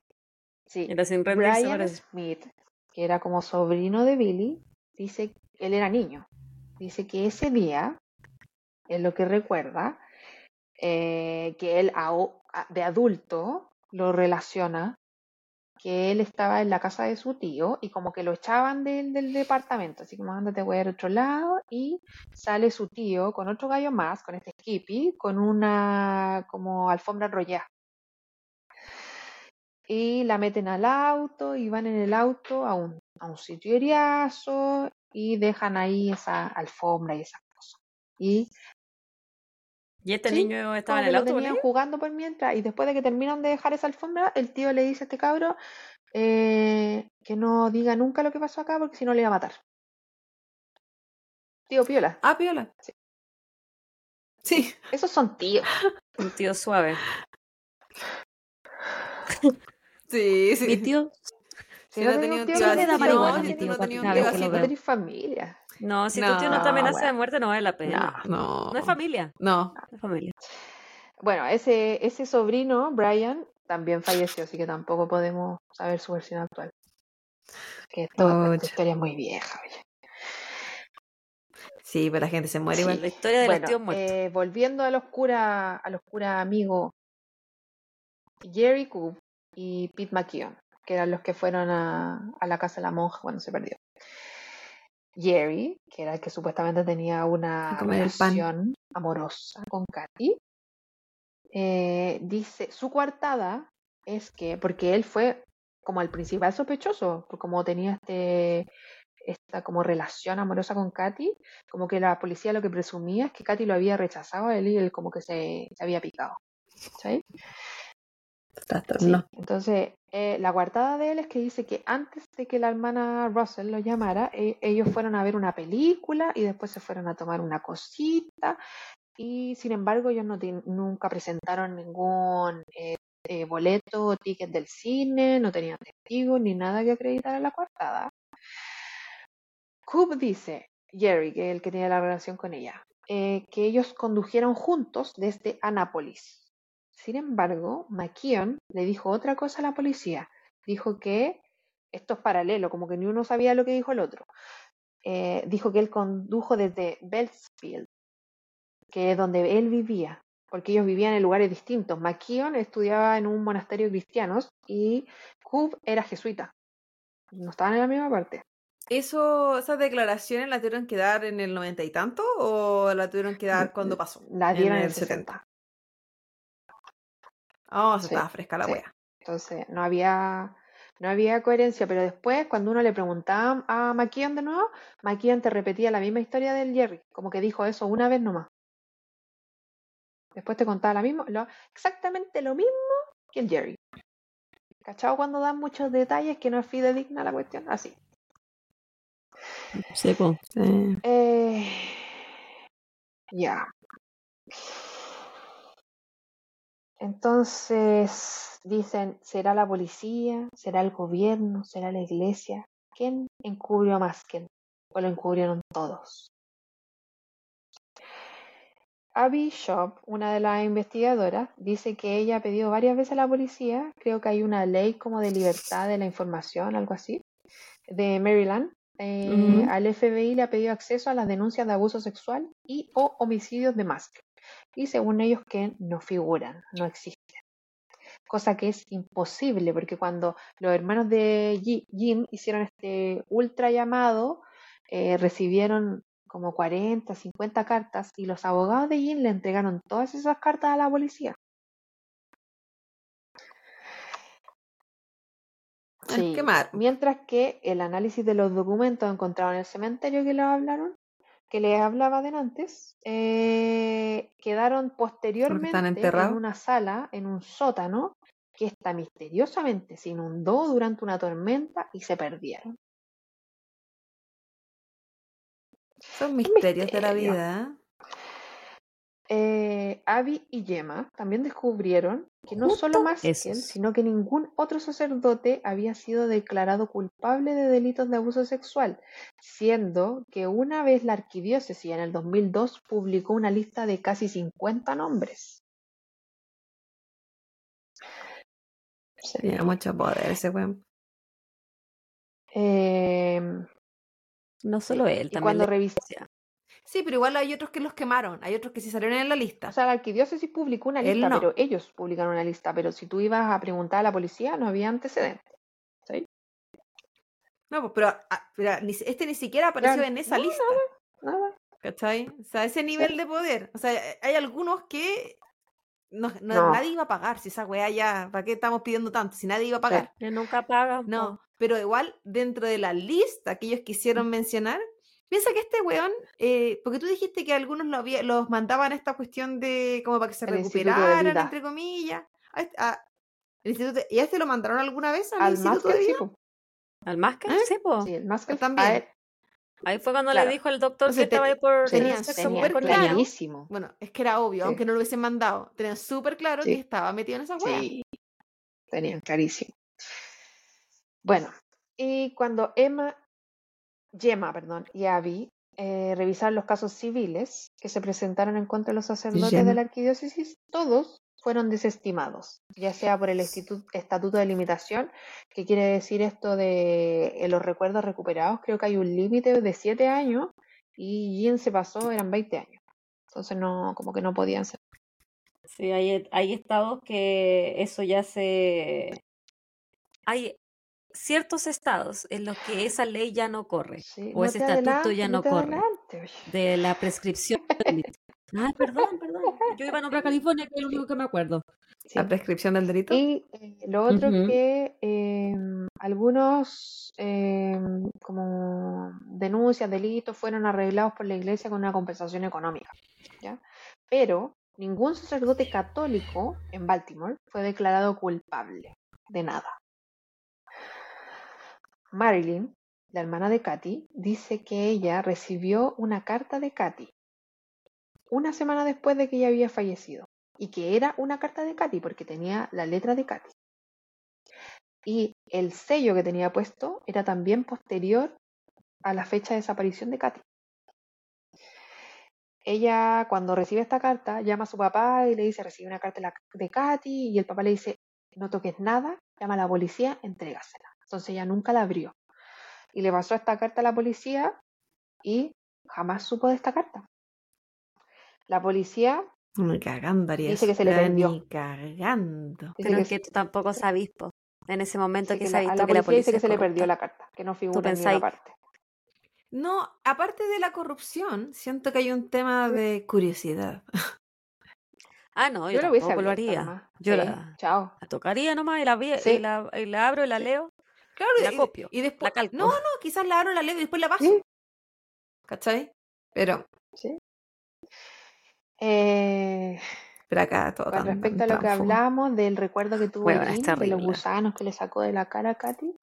sí, Era sin rendirse, Brian parece. Smith, que era como sobrino de Billy, dice que él era niño. Dice que ese día, es lo que recuerda, eh, que él de adulto lo relaciona que él estaba en la casa de su tío y como que lo echaban del, del departamento, así como ándate voy a ir a otro lado y sale su tío con otro gallo más, con este Skippy, con una como alfombra enrollada. Y la meten al auto y van en el auto a un, a un sitio eriazo y dejan ahí esa alfombra y esas cosas. Y ¿Y este Sí, niño estaba en el lo auto tenían ellos? jugando por mientras y después de que terminan de dejar esa alfombra, el tío le dice a este cabro eh, que no diga nunca lo que pasó acá porque si no le iba a matar. Tío Piola. Ah, piola. Sí. Sí. Esos son tíos. Un tío suave. [LAUGHS] Sí, sí. Mi tío. Si Si no no tenía un tío, tío no tenía tío, no un tío, lo no familia. No, si tu tío no te No, amenaza de muerte, no vale la pena. No. No es familia. No. No es familia. Bueno, ese, ese sobrino, Brian, también falleció, así que tampoco podemos saber su versión actual. Que esto, esta Pucha. historia es muy vieja. oye. Sí, pero la gente se muere Sí. igual. La historia de Bueno, los tíos muertos. eh, volviendo a los cura, a los cura amigos, Jerry Coop y Pete McKeon, que eran los que fueron a, a la casa de la monja cuando se perdió. Jerry, que era el que supuestamente tenía una relación amorosa con Katy, eh, dice, su coartada es que, porque él fue como el principal sospechoso, como tenía este esta como relación amorosa con Katy, como que la policía lo que presumía es que Katy lo había rechazado a él y él como que se, se había picado. ¿sí? Sí. Entonces, eh, la coartada de él es que dice que antes de que la hermana Russell lo llamara, e- ellos fueron a ver una película y después se fueron a tomar una cosita y sin embargo ellos no nunca presentaron ningún eh, eh, boleto o ticket del cine, no tenían testigos ni nada que acreditar a la coartada. Coop dice, Jerry, que es el que tiene la relación con ella, eh, que ellos condujeron juntos desde Anápolis. Sin embargo, McKeon le dijo otra cosa a la policía. Dijo que esto es paralelo, como que ni uno sabía lo que dijo el otro. Eh, dijo que él condujo desde Beltsfield, que es donde él vivía, porque ellos vivían en lugares distintos. McKeon estudiaba en un monasterio cristiano y Coop era jesuita. No estaban en la misma parte. ¿Eso, ¿Esas declaraciones las tuvieron que dar en el noventa y tanto o la tuvieron que dar cuando pasó? La dieron en en el 60. Oh, se Sí, estaba fresca la sí. wea. Entonces, no había, no había coherencia, pero después, cuando uno le preguntaba a McKeon de nuevo, McKeon te repetía la misma historia del Jerry, como que dijo eso una vez nomás. Después te contaba la misma, lo- exactamente lo mismo que el Jerry. ¿Cachao? Cuando dan muchos detalles que no es fidedigna la cuestión, así. Sí. Eh, ya. Entonces dicen, ¿será la policía? ¿Será el gobierno? ¿Será la iglesia? ¿Quién encubrió a Masken? ¿O lo encubrieron todos? Abby Shop, una de las investigadoras, dice que ella ha pedido varias veces a la policía, creo que hay una ley como de libertad de la información, algo así, de Maryland. eh. Al FBI le ha pedido acceso a las denuncias de abuso sexual y o homicidios de Masken. Y según ellos que no figuran, no existen. Cosa que es imposible, porque cuando los hermanos de Ji- Jin hicieron este ultra llamado, eh, recibieron como 40, 50 cartas y los abogados de Jean le entregaron todas esas cartas a la policía. Sí, quemar. Mientras que el análisis de los documentos encontrados en el cementerio que les hablaron, que les hablaba de antes, eh, quedaron posteriormente en una sala, en un sótano, que esta misteriosamente se inundó durante una tormenta y se perdieron. Son misterios de la vida. Eh, Abby y Gemma también descubrieron que no solo Maskell, sino que ningún otro sacerdote había sido declarado culpable de delitos de abuso sexual, siendo que una vez la arquidiócesis en el 2002 publicó una lista de casi 50 nombres. Tenía mucho poder ese weón. Eh, No solo él, y también cuando la revisé. Sí, pero igual hay otros que los quemaron. Hay otros que sí salieron en la lista. o sea, la arquidiócesis publicó una lista, no. pero ellos publicaron una lista, pero si tú ibas a preguntar a la policía no había antecedentes. ¿sí? No, pues, pero, ah, pero este ni siquiera apareció Claro. en esa No, lista. Nada. ¿Cachai? O sea, ese nivel de poder. O sea, hay algunos que no, no- No. nadie iba a pagar. Si esa weá ya, ¿para qué estamos pidiendo tanto? Si nadie iba a pagar. Que nunca pagan. No, pero igual dentro de la lista que ellos quisieron mencionar, piensa que este weón, eh, porque tú dijiste que algunos lo había, los mandaban a esta cuestión de como para que se El recuperaran, entre comillas. A este- a- el instituto, ¿Y a este lo mandaron alguna vez al, Al instituto de vida? ¿Al Maskell? ¿Eh? Sí, po. Sí, el Maskell También. él Ahí fue cuando Claro. le dijo el doctor Entonces, que estaba ahí por tenía súper claro. clarísimo. Bueno, es que era obvio, Sí. aunque no lo hubiesen mandado. Tenían súper claro Sí. que estaba metido en esa weá. Sí, tenían clarísimo. Bueno, y cuando Emma, Gemma, perdón, y Abby eh, revisaron los casos civiles que se presentaron en contra de los sacerdotes de la arquidiócesis, todos fueron desestimados, ya sea por el estatuto de limitación, que quiere decir esto de eh, los recuerdos recuperados, creo que hay un límite de 7 años y Jean se pasó, eran 20 años. Entonces no, como que no podían ser. Sí, hay, hay estados que eso ya se... Hay ciertos estados en los que esa ley ya no corre, Sí, o no ese estatuto adelantes, ya no te corre, adelantes, oye. de la prescripción. del delito. Ay, perdón, perdón. Yo iba a nombrar [LAUGHS] California, que es lo único que me acuerdo. Sí. La prescripción del delito. Y eh, lo otro Ujú. es que eh, algunos eh, como denuncias, delitos fueron arreglados por la iglesia con una compensación económica, ¿ya? Pero ningún sacerdote católico en Baltimore fue declarado culpable de nada. Marilyn, la hermana de Katy, dice que ella recibió una carta de Katy una semana después de que ella había fallecido y que era una carta de Katy porque tenía la letra de Katy. Y el sello que tenía puesto era también posterior a la fecha de desaparición de Katy. Ella, cuando recibe esta carta, llama a su papá y le dice, recibe una carta de Katy, y el papá le dice, no toques nada, llama a la policía, entrégasela. Entonces ella nunca la abrió. Y le pasó esta carta a la policía y jamás supo de esta carta. La policía Ni cagando haría Dice que se le pero prendió. Ni cagando. dice Pero que es que tú tampoco sabís, po. En ese momento que que se la- ha a visto la que la policía dice que se le perdió la carta, que no figura en pensáis- ninguna parte. No, aparte de la corrupción, siento que hay un tema de curiosidad. [LAUGHS] Ah, no, yo, Yo lo lo haría. nomás. Yo Sí, la, Chao. la tocaría nomás y la, vi- Sí. y la, y la abro y la leo. Claro, La y- copio, Y después. la. No, no, quizás la abro, la leo y después la paso. Sí. ¿Cachai? Pero, Sí. Eh, pero acá todo con tan- respecto a lo que hablamos del recuerdo que tuvo es de los gusanos que le sacó de la cara a Katy,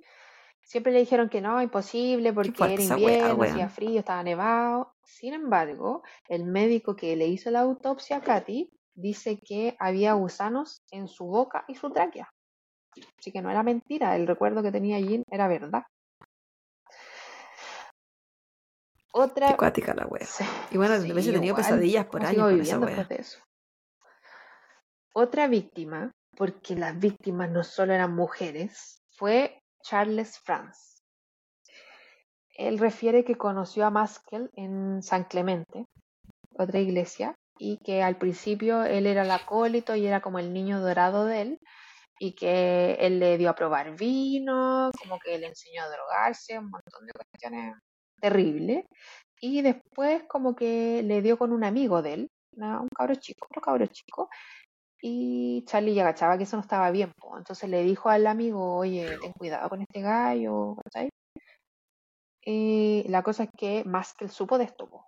siempre le dijeron que no, imposible, porque era invierno, hacía frío, estaba nevado. Sin embargo, el médico que le hizo la autopsia a Katy dice que había gusanos en su boca y su tráquea. Así que no era mentira, el recuerdo que tenía Jean era verdad. Otra la wea. Sí, Y bueno, sí, hubiese tenido pesadillas por ¿cómo años sigo esa de eso? Otra víctima, porque las víctimas no solo eran mujeres, fue Charles Franz. Él refiere que conoció a Maskell en San Clemente, otra iglesia, y que al principio él era el acólito y era como el niño dorado de él, y que él le dio a probar vino, como que le enseñó a drogarse, un montón de cuestiones terrible. Y después como que le dio con un amigo de él, un cabro chico, otro cabro chico, y Charlie ya cachaba que eso no estaba bien. Entonces le dijo al amigo, oye, ten cuidado con este gallo. Y la cosa es que Maskell supo de esto, po.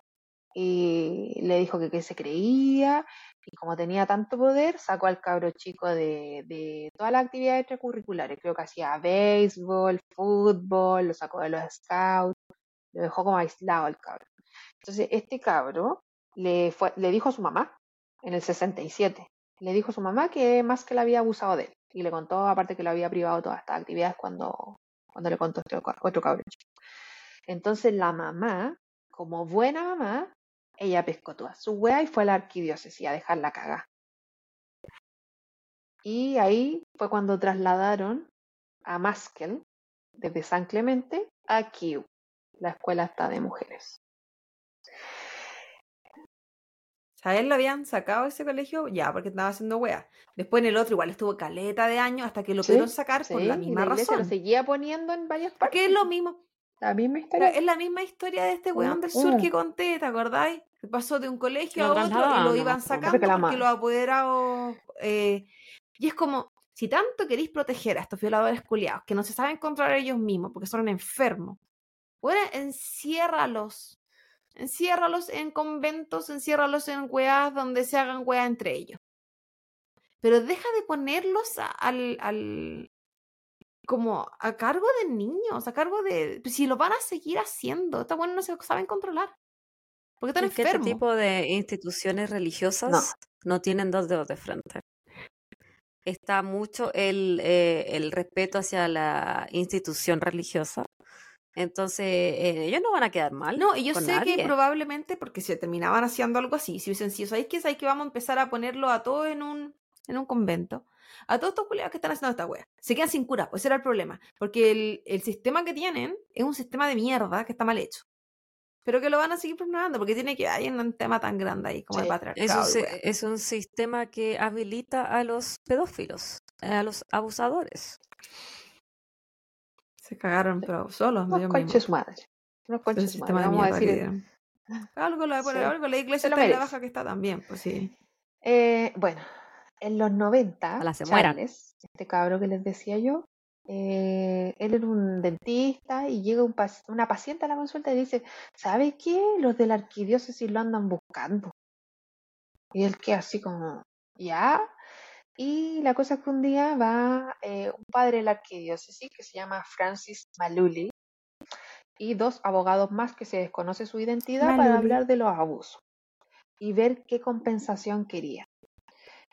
Y le dijo que, se creía, y como tenía tanto poder, sacó al cabro chico de, de todas las actividades extracurriculares. Creo que hacía béisbol, fútbol, lo sacó de los scouts, lo dejó como aislado al cabro. Entonces, este cabro le, fue, le dijo a su mamá, en el 67, le dijo a su mamá que más que le había abusado de él. Y le contó, aparte, que lo había privado todas estas actividades cuando, cuando le contó este otro cabro chico. Entonces, la mamá, como buena mamá, ella pescó toda su wea y fue a la arquidiócesis a dejarla cagar. Y ahí fue cuando trasladaron a Maskell desde San Clemente a Kew, la escuela está de mujeres. Él lo habían sacado de ese colegio ya porque estaba haciendo wea. Después en el otro igual estuvo caleta de años hasta que lo Sí, pudieron sacar por la y misma la iglesia lo razón. seguía poniendo en varias partes. Porque es lo mismo. La misma Pero historia. es la misma historia de este weón del sur uh. que conté, ¿te acordáis? Pasó de un colegio a otro y lo iban sacando Reclamaban. porque los apoderados. eh, y es como, si tanto queréis proteger a estos violadores culiados que no se saben controlar ellos mismos porque son enfermos, bueno, enciérralos. Enciérralos en conventos, enciérralos en weas donde se hagan weas entre ellos. Pero deja de ponerlos a- al, al, como a cargo de niños, a cargo de... Si lo van a seguir haciendo, estos buenos no se saben controlar. Porque están Es que este tipo de instituciones religiosas no, tienen dos dedos de frente. Está mucho el, eh, el respeto hacia la institución religiosa. Entonces, eh, ellos no van a quedar mal. No, y yo sé que probablemente, porque si terminaban haciendo algo así, si hubiesen sido, ¿sabéis qué? ¿Sabéis que vamos a empezar a ponerlo a todos en un, en un convento? A todos estos culiados que están haciendo esta wea. Se quedan sin cura, pues ese era el problema. Porque el, el sistema que tienen es un sistema de mierda que está mal hecho. Pero que lo van a seguir programando porque tiene que hay un tema tan grande ahí como Sí, el Es patriarcado. un, si- wea. es un sistema que habilita a los pedófilos, a los abusadores. Se cagaron, pero solos. Unos ellos conches madre. Unos Ese conches madre. de Vamos a. Algo, la, Sí, algo la iglesia lo está en la baja que está también, pues sí. Eh, bueno, en los 90, Ojalá se mueran. Charles, este cabro que les decía yo, eh, él era un dentista y llega un pac- una paciente a la consulta y dice, ¿sabe qué? Los de la arquidiócesis lo andan buscando. Y él queda así como, ¿ya? Y la cosa es que un día va eh, un padre de la arquidiócesis que se llama Francis Maluli y dos abogados más que se desconoce su identidad para hablar de los abusos y ver qué compensación quería.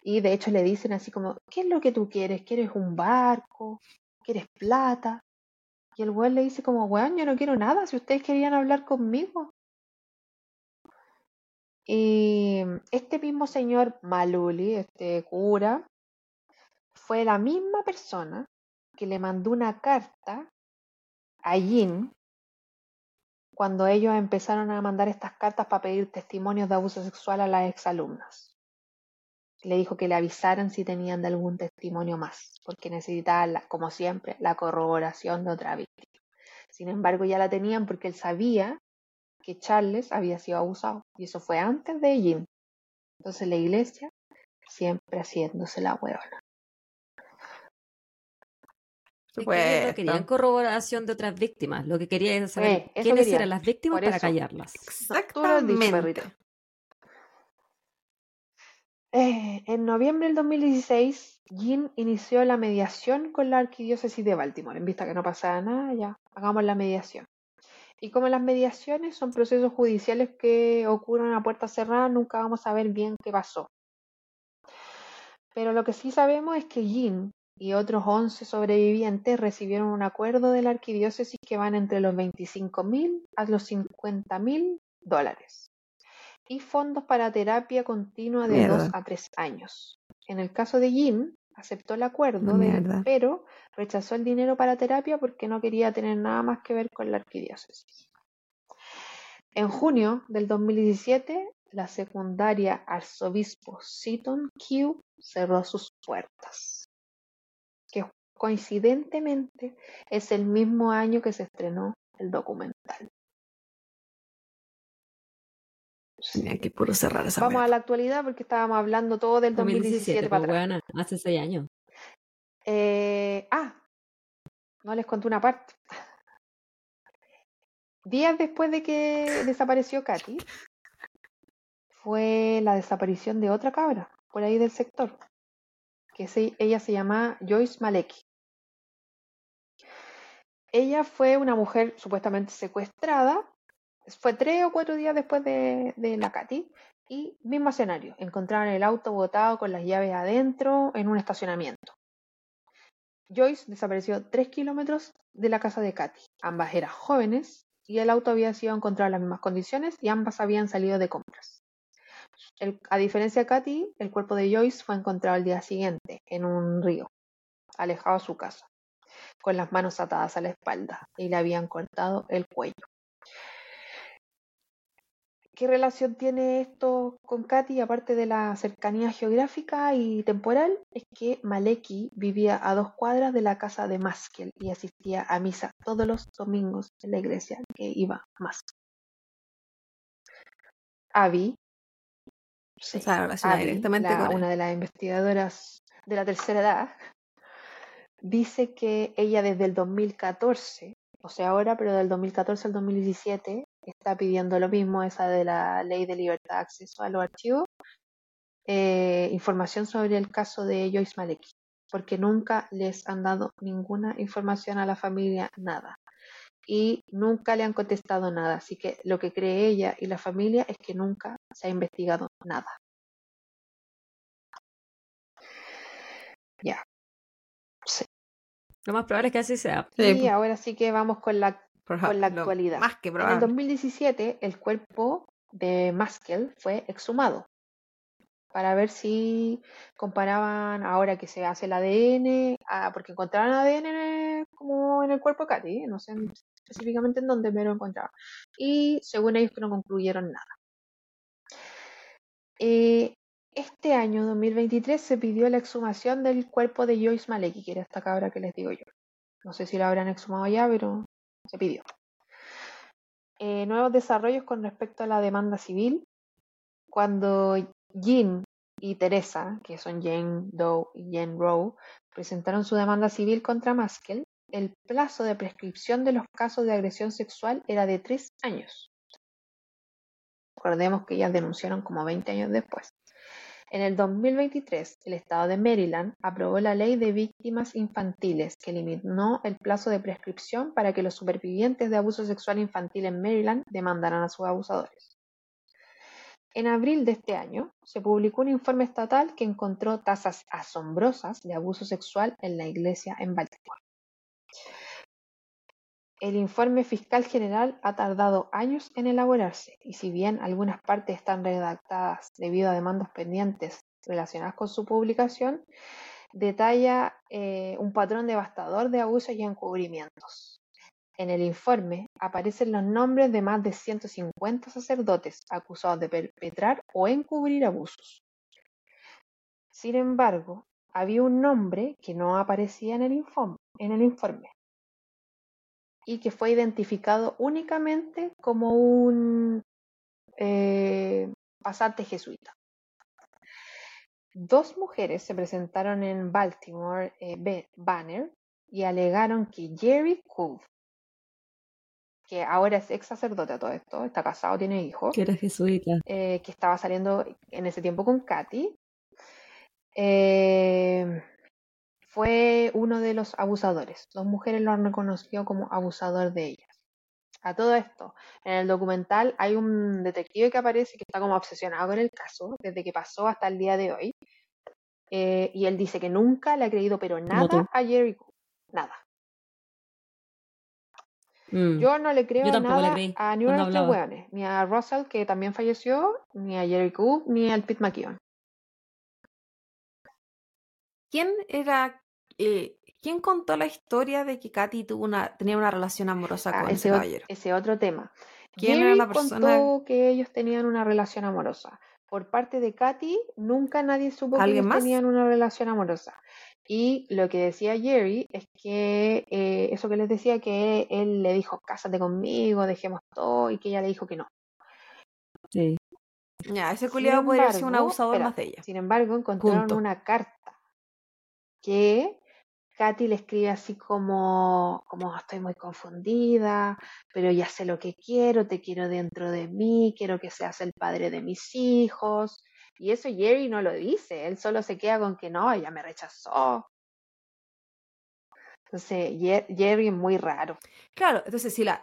Y de hecho le dicen así como, ¿qué es lo que tú quieres? ¿Quieres un barco? ¿Quieres plata? Y el weón le dice como, weón, yo no quiero nada, si ustedes querían hablar conmigo. Y este mismo señor Maluli, este cura, fue la misma persona que le mandó una carta a Jin cuando ellos empezaron a mandar estas cartas para pedir testimonios de abuso sexual a las exalumnas. Le dijo que le avisaran si tenían de algún testimonio más, porque necesitaban, la- como siempre, la corroboración de otra víctima. Sin embargo, ya la tenían porque él sabía que Charles había sido abusado, y eso fue antes de Jim. Entonces la iglesia siempre haciéndose la huevona. Es que querían corroboración de otras víctimas. Lo que querían era saber Eh, quiénes querían. eran las víctimas Por para eso. callarlas. Exactamente. Eh, en noviembre del 2016, Jim inició la mediación con la arquidiócesis de Baltimore. En vista que no pasaba nada, ya hagamos la mediación. Y como las mediaciones son procesos judiciales que ocurren a puerta cerrada, nunca vamos a ver bien qué pasó. Pero lo que sí sabemos es que Jim y otros 11 sobrevivientes recibieron un acuerdo de la arquidiócesis que van entre los 25 mil a los 50 mil dólares y fondos para terapia continua de Mierda. 2 a 3 años. En el caso de Jim, aceptó el acuerdo, de- pero rechazó el dinero para terapia porque no quería tener nada más que ver con la arquidiócesis. En junio del 2017, la secundaria Arzobispo Seaton Q cerró sus puertas, que coincidentemente es el mismo año que se estrenó el documental. Tenía que puro cerrar esa Vamos a la actualidad porque estábamos hablando todo del 2017, 2017, para pues atrás. hace seis años. Eh, ah, no les conté una parte. Días después de que desapareció Katy, fue la desaparición de otra cabra por ahí del sector, que se- ella se llama Joyce Maleki. Ella fue una mujer supuestamente secuestrada, fue tres o cuatro días después de, de la Katy, y mismo escenario, encontraron el auto botado con las llaves adentro en un estacionamiento. Joyce desapareció tres kilómetros de la casa de Katy. Ambas eran jóvenes y el auto había sido encontrado en las mismas condiciones y ambas habían salido de compras. A diferencia de Katy, el cuerpo de Joyce fue encontrado al día siguiente en un río, alejado de su casa, con las manos atadas a la espalda y le habían cortado el cuello. ¿Qué relación tiene esto con Katy, aparte de la cercanía geográfica y temporal? Es que Maleki vivía a dos cuadras de la casa de Maskell y asistía a misa todos los domingos en la iglesia que iba Maskell. Abby, sí, Se relaciona Abby, directamente la- con él. una de las investigadoras de la tercera edad, dice que ella desde el 2014, o sea ahora, pero del 2014 al 2017, está pidiendo lo mismo, esa de la ley de libertad de acceso a los archivos, eh, información sobre el caso de Joyce Maleki, porque nunca les han dado ninguna información a la familia, nada. Y nunca le han contestado nada. Así que lo que cree ella y la familia es que nunca se ha investigado nada. Ya. Sí. Lo más probable es que así sea. Sí, Y pues, ahora sí que vamos con la con la actualidad. Más que En el probable. 2017, el cuerpo de Maskell fue exhumado para ver si comparaban ahora que se hace el ADN, ah, porque encontraron ADN en el- como en el cuerpo de Katy, no sé en- específicamente en dónde, pero encontraron. Y según ellos que no concluyeron nada. Eh, este año, 2023, se pidió la exhumación del cuerpo de Joyce Maleki, que era esta cabra que les digo yo. No sé si la habrán exhumado ya, pero se pidió. Eh, nuevos desarrollos con respecto a la demanda civil. Cuando Jean y Teresa, que son Jane Doe y Jane Rowe, presentaron su demanda civil contra Maskell, el plazo de prescripción de los casos de agresión sexual era de tres años. Recordemos que ellas denunciaron como 20 años después. En el 2023, el estado de Maryland aprobó la ley de víctimas infantiles que eliminó el plazo de prescripción para que los supervivientes de abuso sexual infantil en Maryland demandaran a sus abusadores. En abril de este año, se publicó un informe estatal que encontró tasas asombrosas de abuso sexual en la iglesia en Baltimore. El informe fiscal general ha tardado años en elaborarse y si bien algunas partes están redactadas debido a demandas pendientes relacionadas con su publicación, detalla eh, un patrón devastador de abusos y encubrimientos. En el informe aparecen los nombres de más de 150 sacerdotes acusados de perpetrar o encubrir abusos. Sin embargo, había un nombre que no aparecía en el informe, en el informe y que fue identificado únicamente como un eh, pasante jesuita. Dos mujeres se presentaron en Baltimore eh, Banner y alegaron que Jerry Cove, que ahora es ex sacerdote a todo esto, está casado, tiene hijos, Que era jesuita. eh, que estaba saliendo en ese tiempo con Katy, eh, fue uno de los abusadores. Dos mujeres lo han reconocido como abusador de ellas. A todo esto, en el documental hay un detective que aparece que está como obsesionado con el caso desde que pasó hasta el día de hoy. Eh, y él dice que nunca le ha creído, pero nada a Jerry Cooper. Nada. Mm. Yo no le creo le nada a ninguno de hablaba. hueones. Ni a Russell, que también falleció, ni a Jerry Cooper, ni al Pete McKeown. ¿Quién era. Eh, ¿Quién contó la historia de que Katy tuvo una, tenía una relación amorosa Ah, con ese caballero? ese otro tema. ¿Quién era la persona? contó que ellos tenían una relación amorosa. Por parte de Katy, nunca nadie supo que ¿Alguien ellos más? tenían una relación amorosa. Y lo que decía Jerry es que eh, eso que les decía, que él le dijo, cásate conmigo, dejemos todo, y que ella le dijo que no. Sí. Ya, ese culiado podría haber sido un abusador espera, más de ella. Sin embargo, encontraron Punto. una carta que Katy le escribe así como, como estoy muy confundida, pero ya sé lo que quiero, te quiero dentro de mí, quiero que seas el padre de mis hijos. Y eso Jerry no lo dice, él solo se queda con que no, ella me rechazó. Entonces, Jerry es muy raro. Claro, entonces si la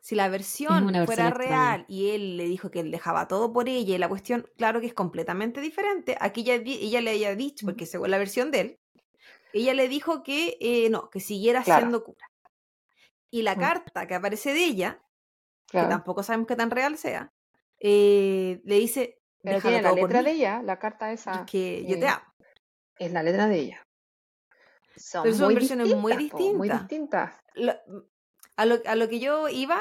si la versión fuera extraña. real y él le dijo que él dejaba todo por ella y la cuestión, claro que es completamente diferente. Aquí ella, le había dicho, porque según la versión de él, ella le dijo que eh, no, que siguiera Claro. siendo cura. Y la Mm. carta que aparece de ella, que tampoco sabemos qué tan real sea, eh, le dice, Pero tiene la letra de ella, la carta esa que yo te eh, amo. es la letra de ella. Son Pero son muy versiones muy distintas, po, muy distintas. Lo- a, lo, a lo que yo iba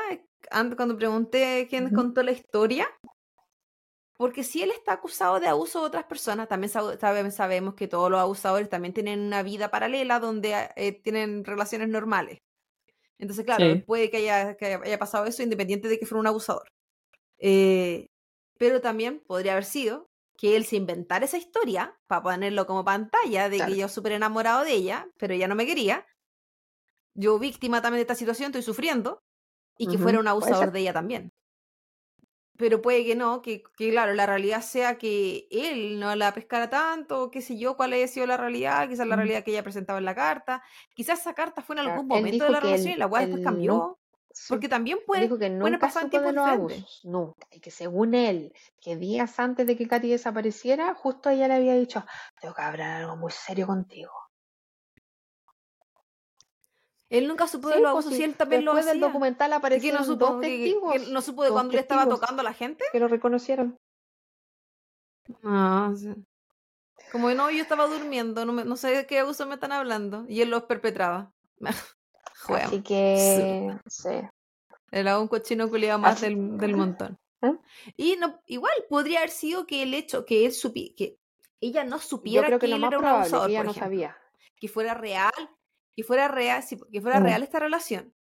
antes cuando pregunté quién contó la historia, porque si él está acusado de abuso de otras personas, también sabe- sabe- sabemos que todos los abusadores también tienen una vida paralela donde eh, tienen relaciones normales. Entonces, claro, Sí. puede que haya, que haya pasado eso independiente de que fuera un abusador. Eh, pero también podría haber sido que él se inventara esa historia para ponerlo como pantalla de Claro. que yo súper enamorado de ella, pero ella no me quería. Yo víctima también de esta situación, estoy sufriendo. Y que fuera un abusador de ella también. Pero puede que no, que, que claro, la realidad sea que él no la pescara tanto, qué sé yo, cuál haya sido la realidad, quizás la realidad que ella presentaba en la carta, quizás esa carta fue en algún momento de la relación y la weá después cambió. Porque también puede, dijo que nunca pasar en supo de nunca. Y que según él, que días antes de que Katy desapareciera, justo ella le había dicho, tengo que hablar algo muy serio contigo. Él nunca supo de Sí, los abusos sí, y él también lo después del hacía. documental ¿Y que no aparecieron supo, dos que- que- testigos, que no supo de cuando le estaba testigos tocando a la gente? que lo reconocieron. No, sí. Como no, yo estaba durmiendo, no, me- no sé de qué abuso me están hablando. Y él los perpetraba. [LAUGHS] Juega. Así que, sí. Era un cochino culiado más Así- del, del montón. ¿Eh? Y no, igual podría haber sido que el hecho que él supiera, que ella no Yo supiera creo que, que lo él era un abusador, que ella no ejemplo. sabía. Que fuera real, que fuera real, que fuera Mm. real esta relación.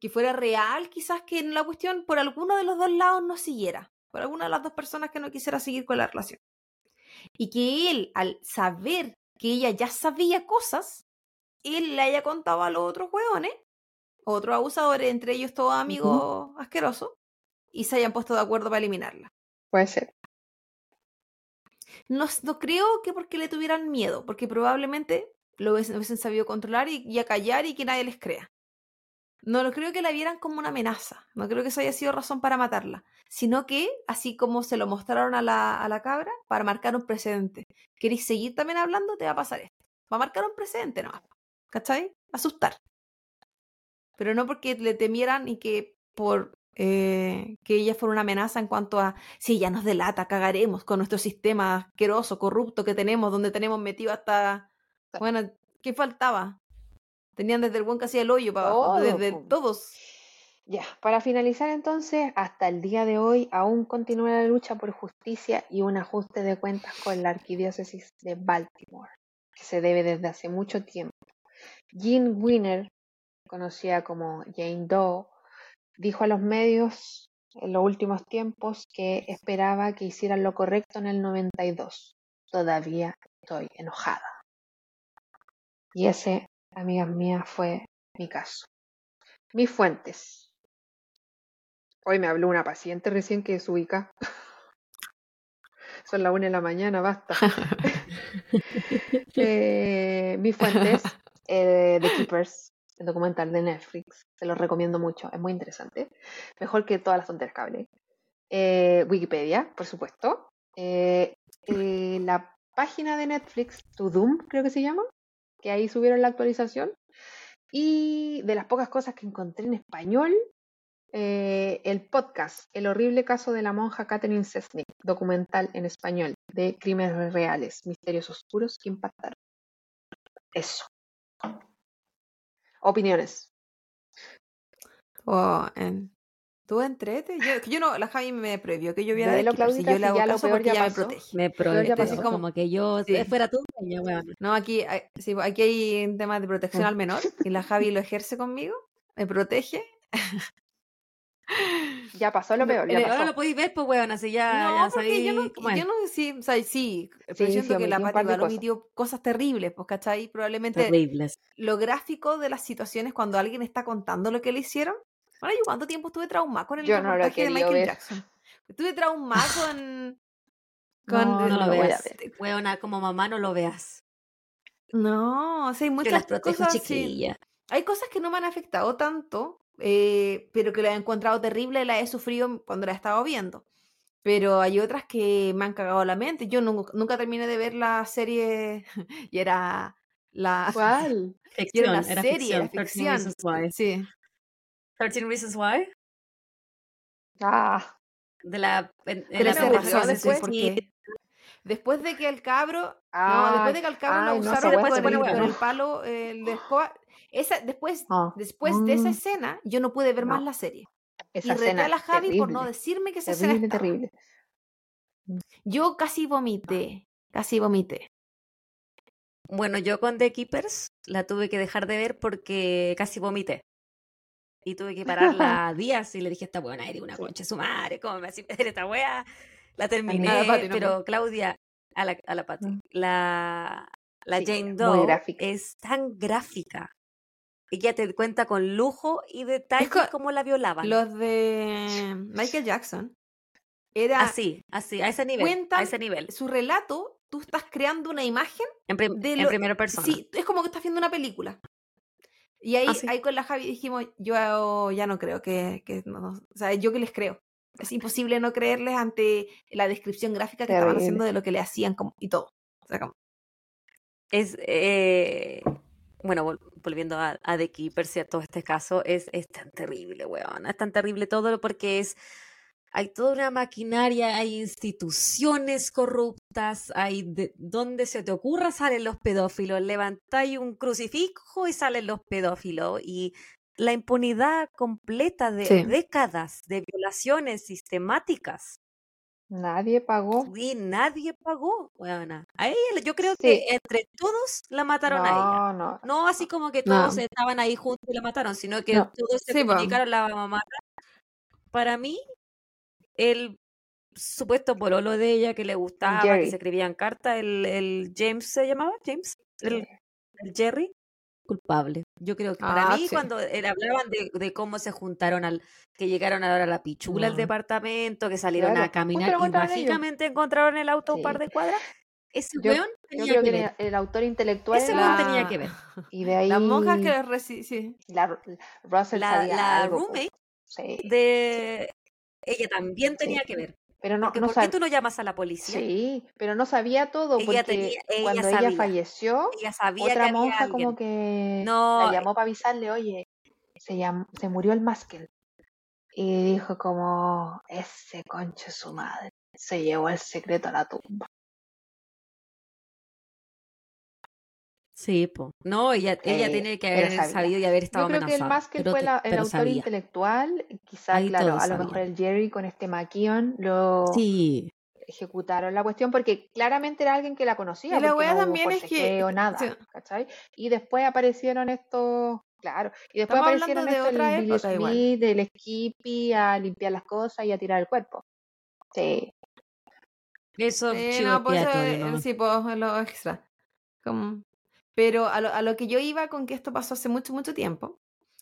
Que fuera real, quizás que en la cuestión por alguno de los dos lados no siguiera. Por alguna de las dos personas que no quisiera seguir con la relación. Y que él, al saber que ella ya sabía cosas, él le haya contado a los otros hueones, otros abusadores, entre ellos todos amigos asquerosos, y se hayan puesto de acuerdo para eliminarla. Puede ser. No, no creo que porque le tuvieran miedo, porque probablemente lo hubiesen, hubiesen sabido controlar y, y acallar y que nadie les crea. No lo creo que la vieran como una amenaza, no creo que eso haya sido razón para matarla, sino que, así como se lo mostraron a la, cabra, para marcar un precedente. ¿Queréis seguir también hablando? Te va a pasar esto. Va a marcar un precedente nomás. ¿Cachai? Asustar. Pero no porque le temieran y que por eh, que ella fuera una amenaza en cuanto a si ella nos delata, cagaremos con nuestro sistema asqueroso, corrupto que tenemos, donde tenemos metido hasta. Bueno, ¿qué faltaba? Tenían desde el buen que hacía el hoyo para Todo, desde todos. Ya, para finalizar entonces, hasta el día de hoy aún continúa la lucha por justicia y un ajuste de cuentas con la arquidiócesis de Baltimore, que se debe desde hace mucho tiempo. Jean Winner, conocida como Jane Doe, dijo a los medios en los últimos tiempos que esperaba que hicieran lo correcto en el 92. Todavía estoy enojada. Y ese, amigas mías, fue mi caso. Mis fuentes. Hoy me habló una paciente recién que se ubica. Son las una de la mañana, basta. [LAUGHS] Eh, mis fuentes, eh, The Keepers, el documental de Netflix. Se lo recomiendo mucho, es muy interesante. Mejor que todas las tonteras cable. Eh, Wikipedia, por supuesto. La página de Netflix, To Doom, creo que se llama, que ahí subieron la actualización. Y de las pocas cosas que encontré en español, eh, el podcast El horrible caso de la monja Catherine Sesnick, documental en español de crímenes reales, misterios oscuros que impactaron. Eso. Opiniones. Oh. ¿Tú entrete? Yo, no, la Javi me prohibió que yo viera Velo, The Keepers, y Claudita, yo le si hago ya lo caso porque ya ella me protege. Me ya pasó. como, como que yo Sí. fuera tú, weón. No, aquí, hay- sí, aquí hay un tema de protección al menor y la Javi lo ejerce conmigo, me protege. [LAUGHS] Ya pasó lo peor, ya Eh, Ahora lo podéis ver, pues, weón, así ya, no, ya porque yo no, yo no, sí, o sea, sí, pero Sí, siento sí, que la Pati de cosas. omitió cosas terribles, pues, ¿cachai? Probablemente Terribles. lo gráfico de las situaciones cuando alguien está contando lo que le hicieron. Bueno, yo cuánto tiempo estuve traumada con el Yo no lo de Michael ver. Jackson. Estuve traumada con... con No, No lo lo veas. Weona, como mamá no lo veas. No, o sea, hay Yo las muchas protejo, cosas así. chiquilla. Hay cosas que no me han afectado tanto, eh, pero que las he encontrado terrible las he sufrido cuando las he estado viendo. Pero hay otras que me han cagado la mente. Yo nunca, nunca terminé de ver la serie [LAUGHS] y era la, ¿Cuál? [LAUGHS] y era Ficción, una era serie, ficción. 13 ficción. Sí. 13 Reasons Why. Ah, De la, en, en la se después. después de que el cabro, no, después de que al cabro lo ay, no, esa usaron weá se con, el, con el palo eh, el de escoba, esa, después, ah, después de esa mm, escena, yo no pude ver más no, la serie. Y esa reté escena a la Javi por no decirme que esa escena terrible, estaba. terrible. Yo casi vomité, casi vomité. Bueno, yo con The Keepers la tuve que dejar de ver porque casi vomité. Y tuve que pararla [LAUGHS] días y le dije esta buena, eres una concha su madre, ¿cómo me hace ver [LAUGHS] esta wea? La terminé, A la Pati, no, pero Claudia, a la, a la Pati, Mm. la, la Sí, Jane Doe es tan gráfica. Ella te cuenta con lujo y detalles co- cómo la violaban. Los de Michael Jackson era Así, así, a ese nivel, a ese nivel. su relato, tú estás creando una imagen En, prim- de en primera persona. Sí, es como que estás viendo una película. Y ahí, Así. ahí con la Javi dijimos, yo ya no creo que, que no, o sea, yo que les creo. Es imposible no creerles ante la descripción gráfica que estaban Terrible. haciendo de lo que le hacían como, y todo. O sea, como- Es, eh, bueno, vol- volviendo a, a The Keeper, ¿cierto? Este caso es, es tan terrible, weón. Es tan terrible todo porque es, hay toda una maquinaria, hay instituciones corruptas, hay de, donde se te ocurra salen los pedófilos, levantáis un crucifijo y salen los pedófilos y la impunidad completa de Sí. décadas de violaciones sistemáticas. Nadie pagó. Y nadie pagó, weona. A ella, yo creo Sí. que entre todos la mataron a ella. No, no. No así como que No. todos estaban ahí juntos y la mataron, sino que No. todos se Sí, comunicaron la mamá. Para mí, el supuesto pololo de ella que le gustaba, que se escribían cartas, el, el James se llamaba, James, el, Sí. el Jerry, culpable. Yo creo que para Ah, mí sí. cuando era- hablaban de, de cómo se juntaron al, que llegaron a dar a la pichula al No. departamento, que salieron Claro, a caminar y encontraron ellos. mágicamente encontraron el auto a un par Sí. de cuadras, ese Yo- weón Yo tenía creo que que ver. el, el autor intelectual Ese weón tenía que ver. Y de ahí Las monjas que sí. la, Russell La, sabía la algo, po. roommate Sí, de ella también Sí. tenía que ver. pero no, Porque no ¿Por qué tú no llamas a la policía? Sí, pero no sabía todo Ella porque tenía- ella cuando ella falleció, Ella sabía otra monja como que No, la llamó para avisarle, oye, se, llam- se murió el Maskel. Y dijo como, ese conche su madre, se llevó el secreto a la tumba. Sí, po. No, ella, ella Sí, tiene que haber sabía. sabido y haber Yo estado creo que el fue que- la- el autor sabía. intelectual, quizá, Ahí claro, a lo mejor el Jerry con este Makion lo Sí, ejecutaron la cuestión porque claramente era alguien que la conocía, Y la wea no también es que- forcejeo, nada, sí. ¿cachai? Y después aparecieron estos, claro, y después Estamos hablando aparecieron de estos, otra el Billy época igual. Smith, el Skippy, a limpiar las cosas y a tirar el cuerpo. Sí, eso Sí, chivo no, pues eh, ¿no? sí, pues lo extra. Como- Pero a lo, a lo que yo iba con que esto pasó hace mucho, mucho tiempo,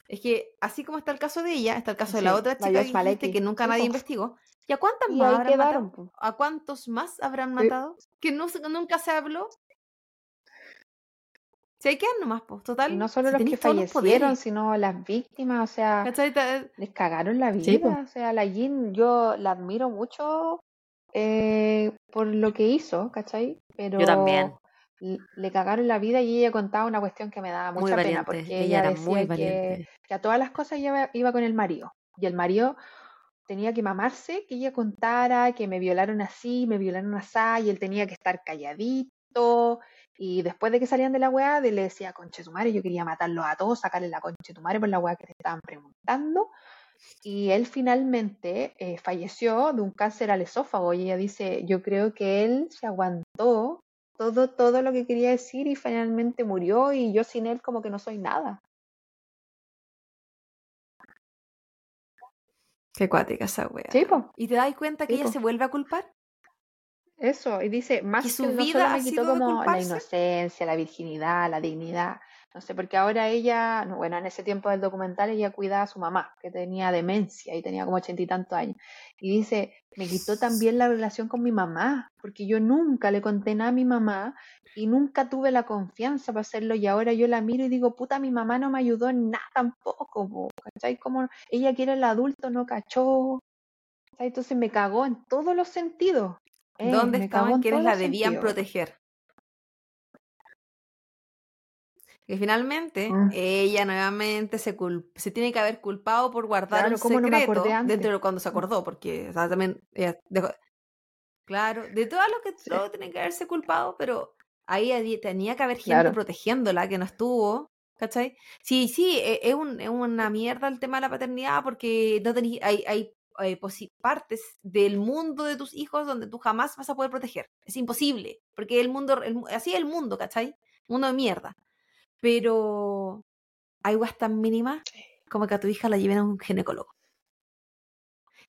es que así como está el caso de ella, está el caso de la otra chica que dijiste Malecki. que nunca nadie investigó. ¿Y a cuántas y más habrán quedaron. matado? ¿A cuántos más habrán Sí. matado? Que no, se- nunca se habló. Si hay que dar nomás, pues, total. Y no solo si los que los fallecieron, sino las víctimas, o sea. Ta- les cagaron la vida. Sí. O sea, la Jean, yo la admiro mucho eh, por lo que hizo, ¿cachai? Pero Yo también. Le cagaron la vida y ella contaba una cuestión que me daba Muy mucha pena, valiente. porque Ella decía muy que, que a todas las cosas iba, iba con el marido. Y el marido tenía que mamarse, que ella contara que me violaron así, me violaron así, y él tenía que estar calladito. Y después de que salían de la weá, le decía, conche tu madre, yo quería matarlos a todos, sacarle la conche tu madre por la weá que te estaban preguntando. Y él finalmente eh, falleció de un cáncer al esófago. Y ella dice, yo creo que él se aguantó todo, todo lo que quería decir y finalmente murió y yo sin él como que no soy nada. Qué cuática esa wea. Sí. ¿Y te das cuenta que Sí, ella po. se vuelve a culpar? Eso, y dice, más Que que su no solo vida me quitó como la inocencia, la virginidad, la dignidad, no sé, porque ahora ella, no, bueno, en ese tiempo del documental ella cuidaba a su mamá, que tenía demencia y tenía como ochenta y tantos años, y dice, me quitó también la relación con mi mamá, porque yo nunca le conté nada a mi mamá y nunca tuve la confianza para hacerlo, y ahora yo la miro y digo, puta, mi mamá no me ayudó en nada tampoco, po, ¿cachai? Como ella que era el adulto no cachó, ¿cachai? Entonces me cagó en todos los sentidos. Eh, ¿Dónde estaban en quienes la debían sentidos. proteger? Que finalmente Mm. ella nuevamente se, se tiene que haber culpado por guardar Claro, un ¿cómo no me secreto antes? dentro de cuando se acordó, porque o sea, también ella dejó- claro, de todo lo que Sí. todo tiene que haberse culpado, pero ahí tenía que haber gente Claro. protegiéndola que no estuvo, ¿cachai? Sí, sí, e- es, un- es una mierda el tema de la paternidad porque no tenés, hay, hay posi- partes del mundo de tus hijos donde tú jamás vas a poder proteger. Es imposible, porque el mundo, el así es el mundo, ¿cachai? Mundo de mierda. Pero hay guas tan mínimas como que a tu hija la lleven a un ginecólogo.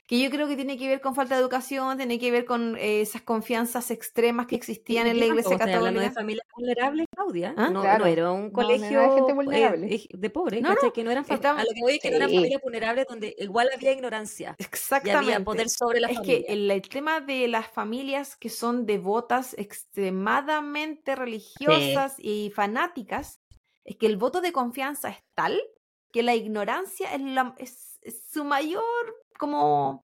Que yo creo que tiene que ver con falta de educación, tiene que ver con eh, esas confianzas extremas que existían en la iglesia hablando de católica. familias vulnerables, Claudia. ¿Ah? No, Claro. no era un No, no colegio era gente eh, vulnerable. de, de pobres, No, ¿cachai? no, Que no eran estamos- A lo que voy es que no eran Sí. familias vulnerables donde igual había ignorancia y Exactamente. había poder sobre la es familia. que el, el tema de las familias que son devotas extremadamente religiosas y fanáticas es que el voto de confianza es tal que la ignorancia es, la- es- es su mayor como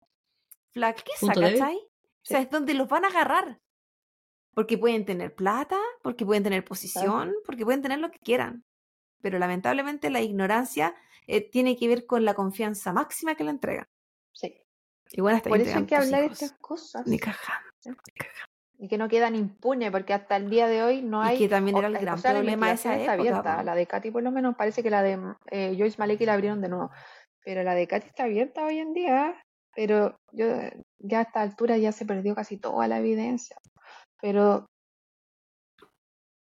flaqueza. ¿cachai? O sea, es donde los van a agarrar. Porque pueden tener plata, porque pueden tener posición, porque pueden tener lo que quieran. Pero lamentablemente la ignorancia eh, tiene que ver con la confianza máxima que le entregan. Sí. Igual hasta Por eso hay que hablar hijos. estas cosas. Ni cagando. Y que no quedan impunes, porque hasta el día de hoy no Y hay. que también era el o gran sea, problema de esa época. abierta. La de Katy, por lo menos, parece que la de eh, Joyce Maleki la abrieron de nuevo. Pero la de Katy está abierta hoy en día. Pero yo ya a esta altura ya se perdió casi toda la evidencia. Pero.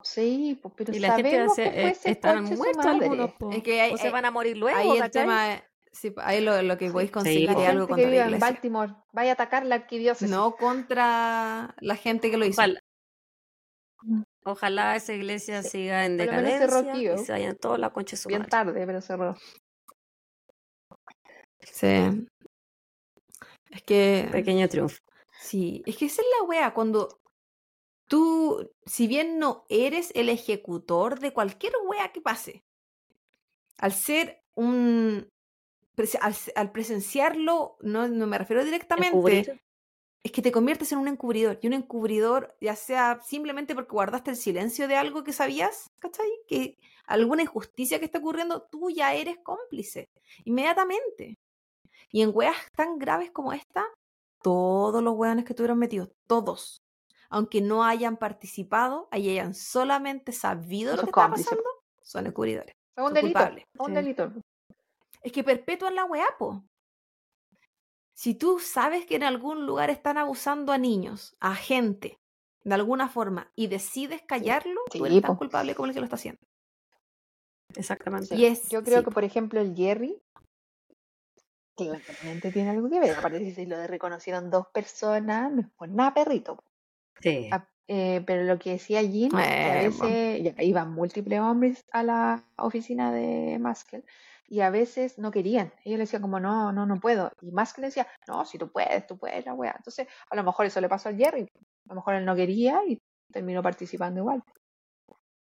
Sí, pues, pero Y la gente sabemos hace- que fue eh, ese están conche su muertos algunos, po. Es que hay- o se van a morir luego, Ahí el tema, es- sí, ahí lo, lo que podéis Sí, conseguir po. es algo Gente que contra la vive en iglesia. Baltimore, vaya a atacar la arquidiócesis. No contra la gente que lo hizo. Ojalá, Mm. ojalá esa iglesia Sí. siga en cerró decadencia aquí, y se vayan todos la concha su Bien madre. tarde, pero cerró. Sí. Es que. Pequeño triunfo. Sí, es que esa es la wea, cuando tú, si bien no eres el ejecutor de cualquier wea que pase, al ser un, al, se- al presenciarlo, no, no me refiero directamente, Encubrir. es que te conviertes en un encubridor, y un encubridor, ya sea simplemente porque guardaste el silencio de algo que sabías, ¿cachai? Que alguna injusticia que está ocurriendo, tú ya eres cómplice, inmediatamente. Y en weas tan graves como esta, todos los weones que estuvieron metidos, todos, aunque no hayan participado, hayan solamente sabido lo Son que estaba cómplices. pasando, son encubridores. Es un Son delito. culpables. un Sí. delito. Es que perpetúan la weá, po. Si tú sabes que en algún lugar están abusando a niños, a gente, de alguna forma, y decides callarlo, tú eres tan po. culpable como el que lo está haciendo. Exactamente. Y es, Yo creo sí, que, por ejemplo, el Jerry claramente tiene algo que ver. Aparte, si lo de reconocieron dos personas, no es por nada perrito. Sí. Ah, eh, pero lo que decía Jean, que a Eh, veces ya iban múltiples hombres a la oficina de Maskell y a veces no querían. Ellos le decían como, no, no, no puedo. Y Maskell le decía, no, si tú puedes, tú puedes, la wea. Entonces, a lo mejor eso le pasó al Jerry. A lo mejor él no quería y terminó participando igual.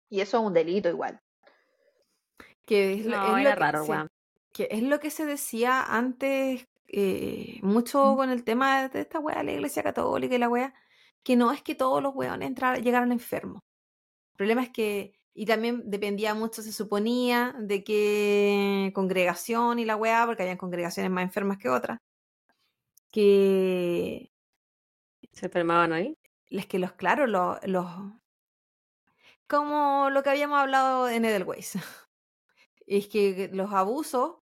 Y eso es un delito igual. que es, lo- No, es lo era que- raro, sí, weón. que es lo que se decía antes, eh, mucho con el tema de esta weá de la iglesia católica y la weá, que no es que todos los weones entraran, llegaran enfermos. El problema es que, y también dependía mucho, se suponía, de qué congregación y la weá, porque habían congregaciones más enfermas que otras, que Se enfermaban ahí. es que los, claro, los, los como lo que habíamos hablado en Edelweiss, [LAUGHS] es que los abusos,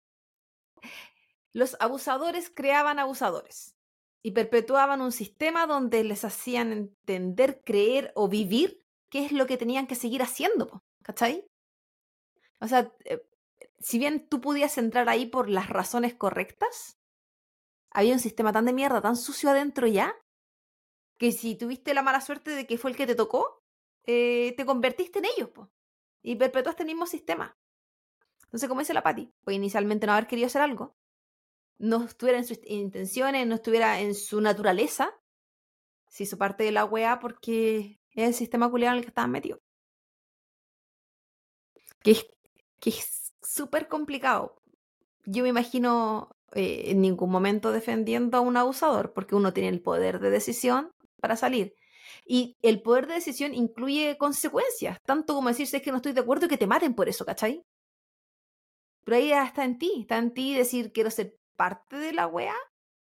los abusadores creaban abusadores y perpetuaban un sistema donde les hacían entender, creer o vivir qué es lo que tenían que seguir haciendo, ¿cachai? O sea, eh, si bien tú podías entrar ahí por las razones correctas, había un sistema tan de mierda, tan sucio adentro ya, que si tuviste la mala suerte de que fue el que te tocó, eh, te convertiste en ellos, po, y perpetuaste el mismo sistema. Entonces, como dice la Patti, pues inicialmente no haber querido hacer algo, no estuviera en sus intenciones, no estuviera en su naturaleza, se hizo parte de la weá porque es el sistema culiado en el que estaban metidos. Que es que es súper complicado. Yo me imagino eh, en ningún momento defendiendo a un abusador, porque uno tiene el poder de decisión para salir. Y el poder de decisión incluye consecuencias, tanto como decir, si es que no estoy de acuerdo, que te maten por eso, ¿cachai? Pero ahí está en ti, está en ti decir, quiero ser parte de la wea,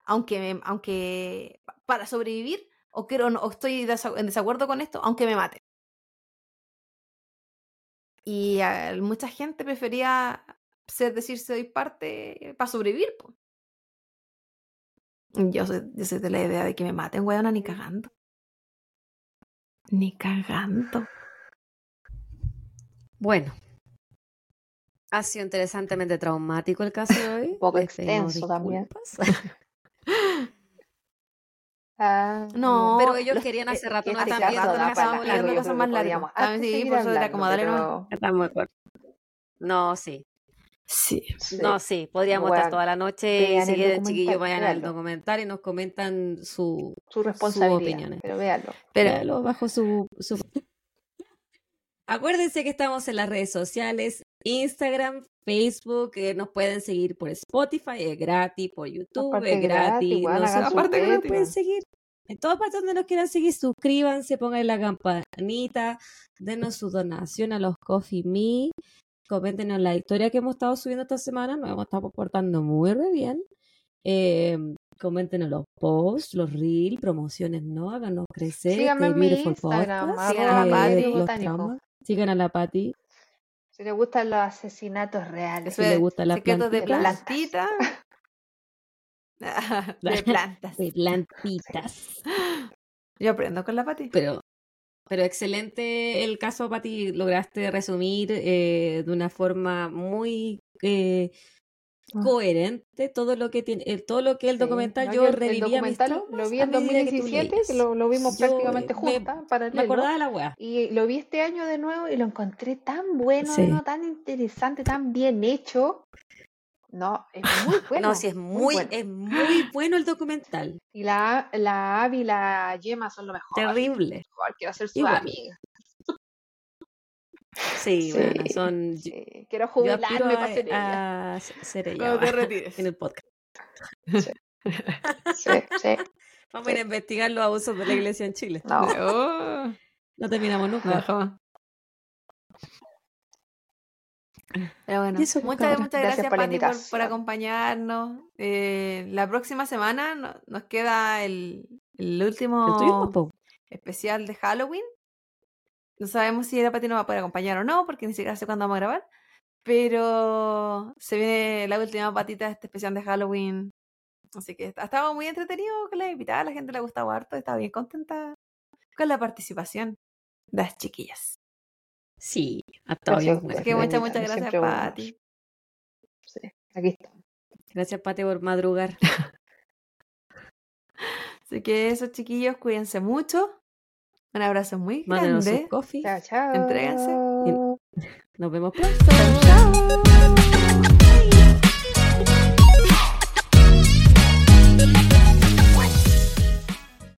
aunque, aunque para sobrevivir, o quiero, o estoy en desacuerdo con esto, aunque me mate. Y mucha gente prefería ser decir soy parte para sobrevivir. po. Yo soy, yo soy de la idea de que me maten, weona, ni cagando. Ni cagando. Bueno. Ha sido interesantemente traumático el caso de hoy. Un poco extenso también. [LAUGHS] Ah, No, Pero ellos los- querían hace rato yo son creo más Ah, harto sí, seguir por eso era como darle pero- una- Está muy corto. No, sí. Sí. No, sí. Podríamos estar Bueno, toda la noche y vean el documental, vayan al véanlo. documental y nos comentan su, su responsabilidad. opiniones. Pero véanlo. Pero Véalo bajo su, su- Acuérdense que estamos en las redes sociales, Instagram, Facebook, que nos pueden seguir por Spotify, es gratis, por YouTube, Aparte es gratis, gratis. weón, no sé, aparte es nos pueden seguir. En todas partes donde nos quieran seguir, suscríbanse, pongan la campanita, denos su donación a los Coffee Me, coméntenos la historia que hemos estado subiendo esta semana, nos hemos estado portando muy re bien. Eh, coméntenos los posts, los reels, promociones, ¿no? Háganos crecer. Síganme en mi Instagram, Podcast, eh, los. Sigan a la Pati, Si les gustan los asesinatos reales. Si le es gusta la secretos de plantita. plantita. [LAUGHS] de plantas. de plantitas. Yo aprendo con la Pati. Pero, pero excelente el caso, Pati. Lograste resumir eh, de una forma muy eh, coherente todo lo que tiene, eh, todo lo que el Ah. Sí, documental. ¿no? yo Que el- revivía el mis documental lo vi en medida que tú 2017, que lo, lo vimos Yo, prácticamente me- juntas, Me paralelo. acordaba la. Y lo vi este año de nuevo y lo encontré tan bueno, Sí. ¿no? tan interesante, tan bien hecho. No, es muy [LAUGHS] bueno. no, sí, es muy, bueno. es muy bueno el documental. Y la, la Abby y la Gemma son lo mejor. Terrible. Mejor, quiero ser su Igual. amiga. Sí, Sí, bueno, son. Sí, quiero jubilarme para ser ella. a, ser ella Cuando te ahora, retires. en el podcast. Sí, sí. [LAUGHS] Vamos a ir a investigar los abusos de la iglesia en Chile. No, [LAUGHS] Oh, No terminamos nunca. Pero bueno, eso, pues, muchas, muchas Gracias gracias, Pati, por, acompañarnos. Eh, la próxima semana no- nos queda el, último po. especial de Halloween. No sabemos si la Pati nos va a poder acompañar o no, porque ni siquiera sé cuándo vamos a grabar. Pero se viene la última patita de este especial de Halloween. Así que ha estado muy entretenido con la invitada, a la gente le ha gustado harto, estaba bien contenta con la participación de las chiquillas. Sí, ha estado bien. Así que muchas, muchas gracias. Pati. sí, aquí está. Gracias, Pati, por madrugar. [LAUGHS] Así que eso, chiquillos, cuídense mucho. Un abrazo muy Mándenos sus grande. coffee. Chao, chao. Entréguense. [LAUGHS] Nos vemos pronto. Chao, chao.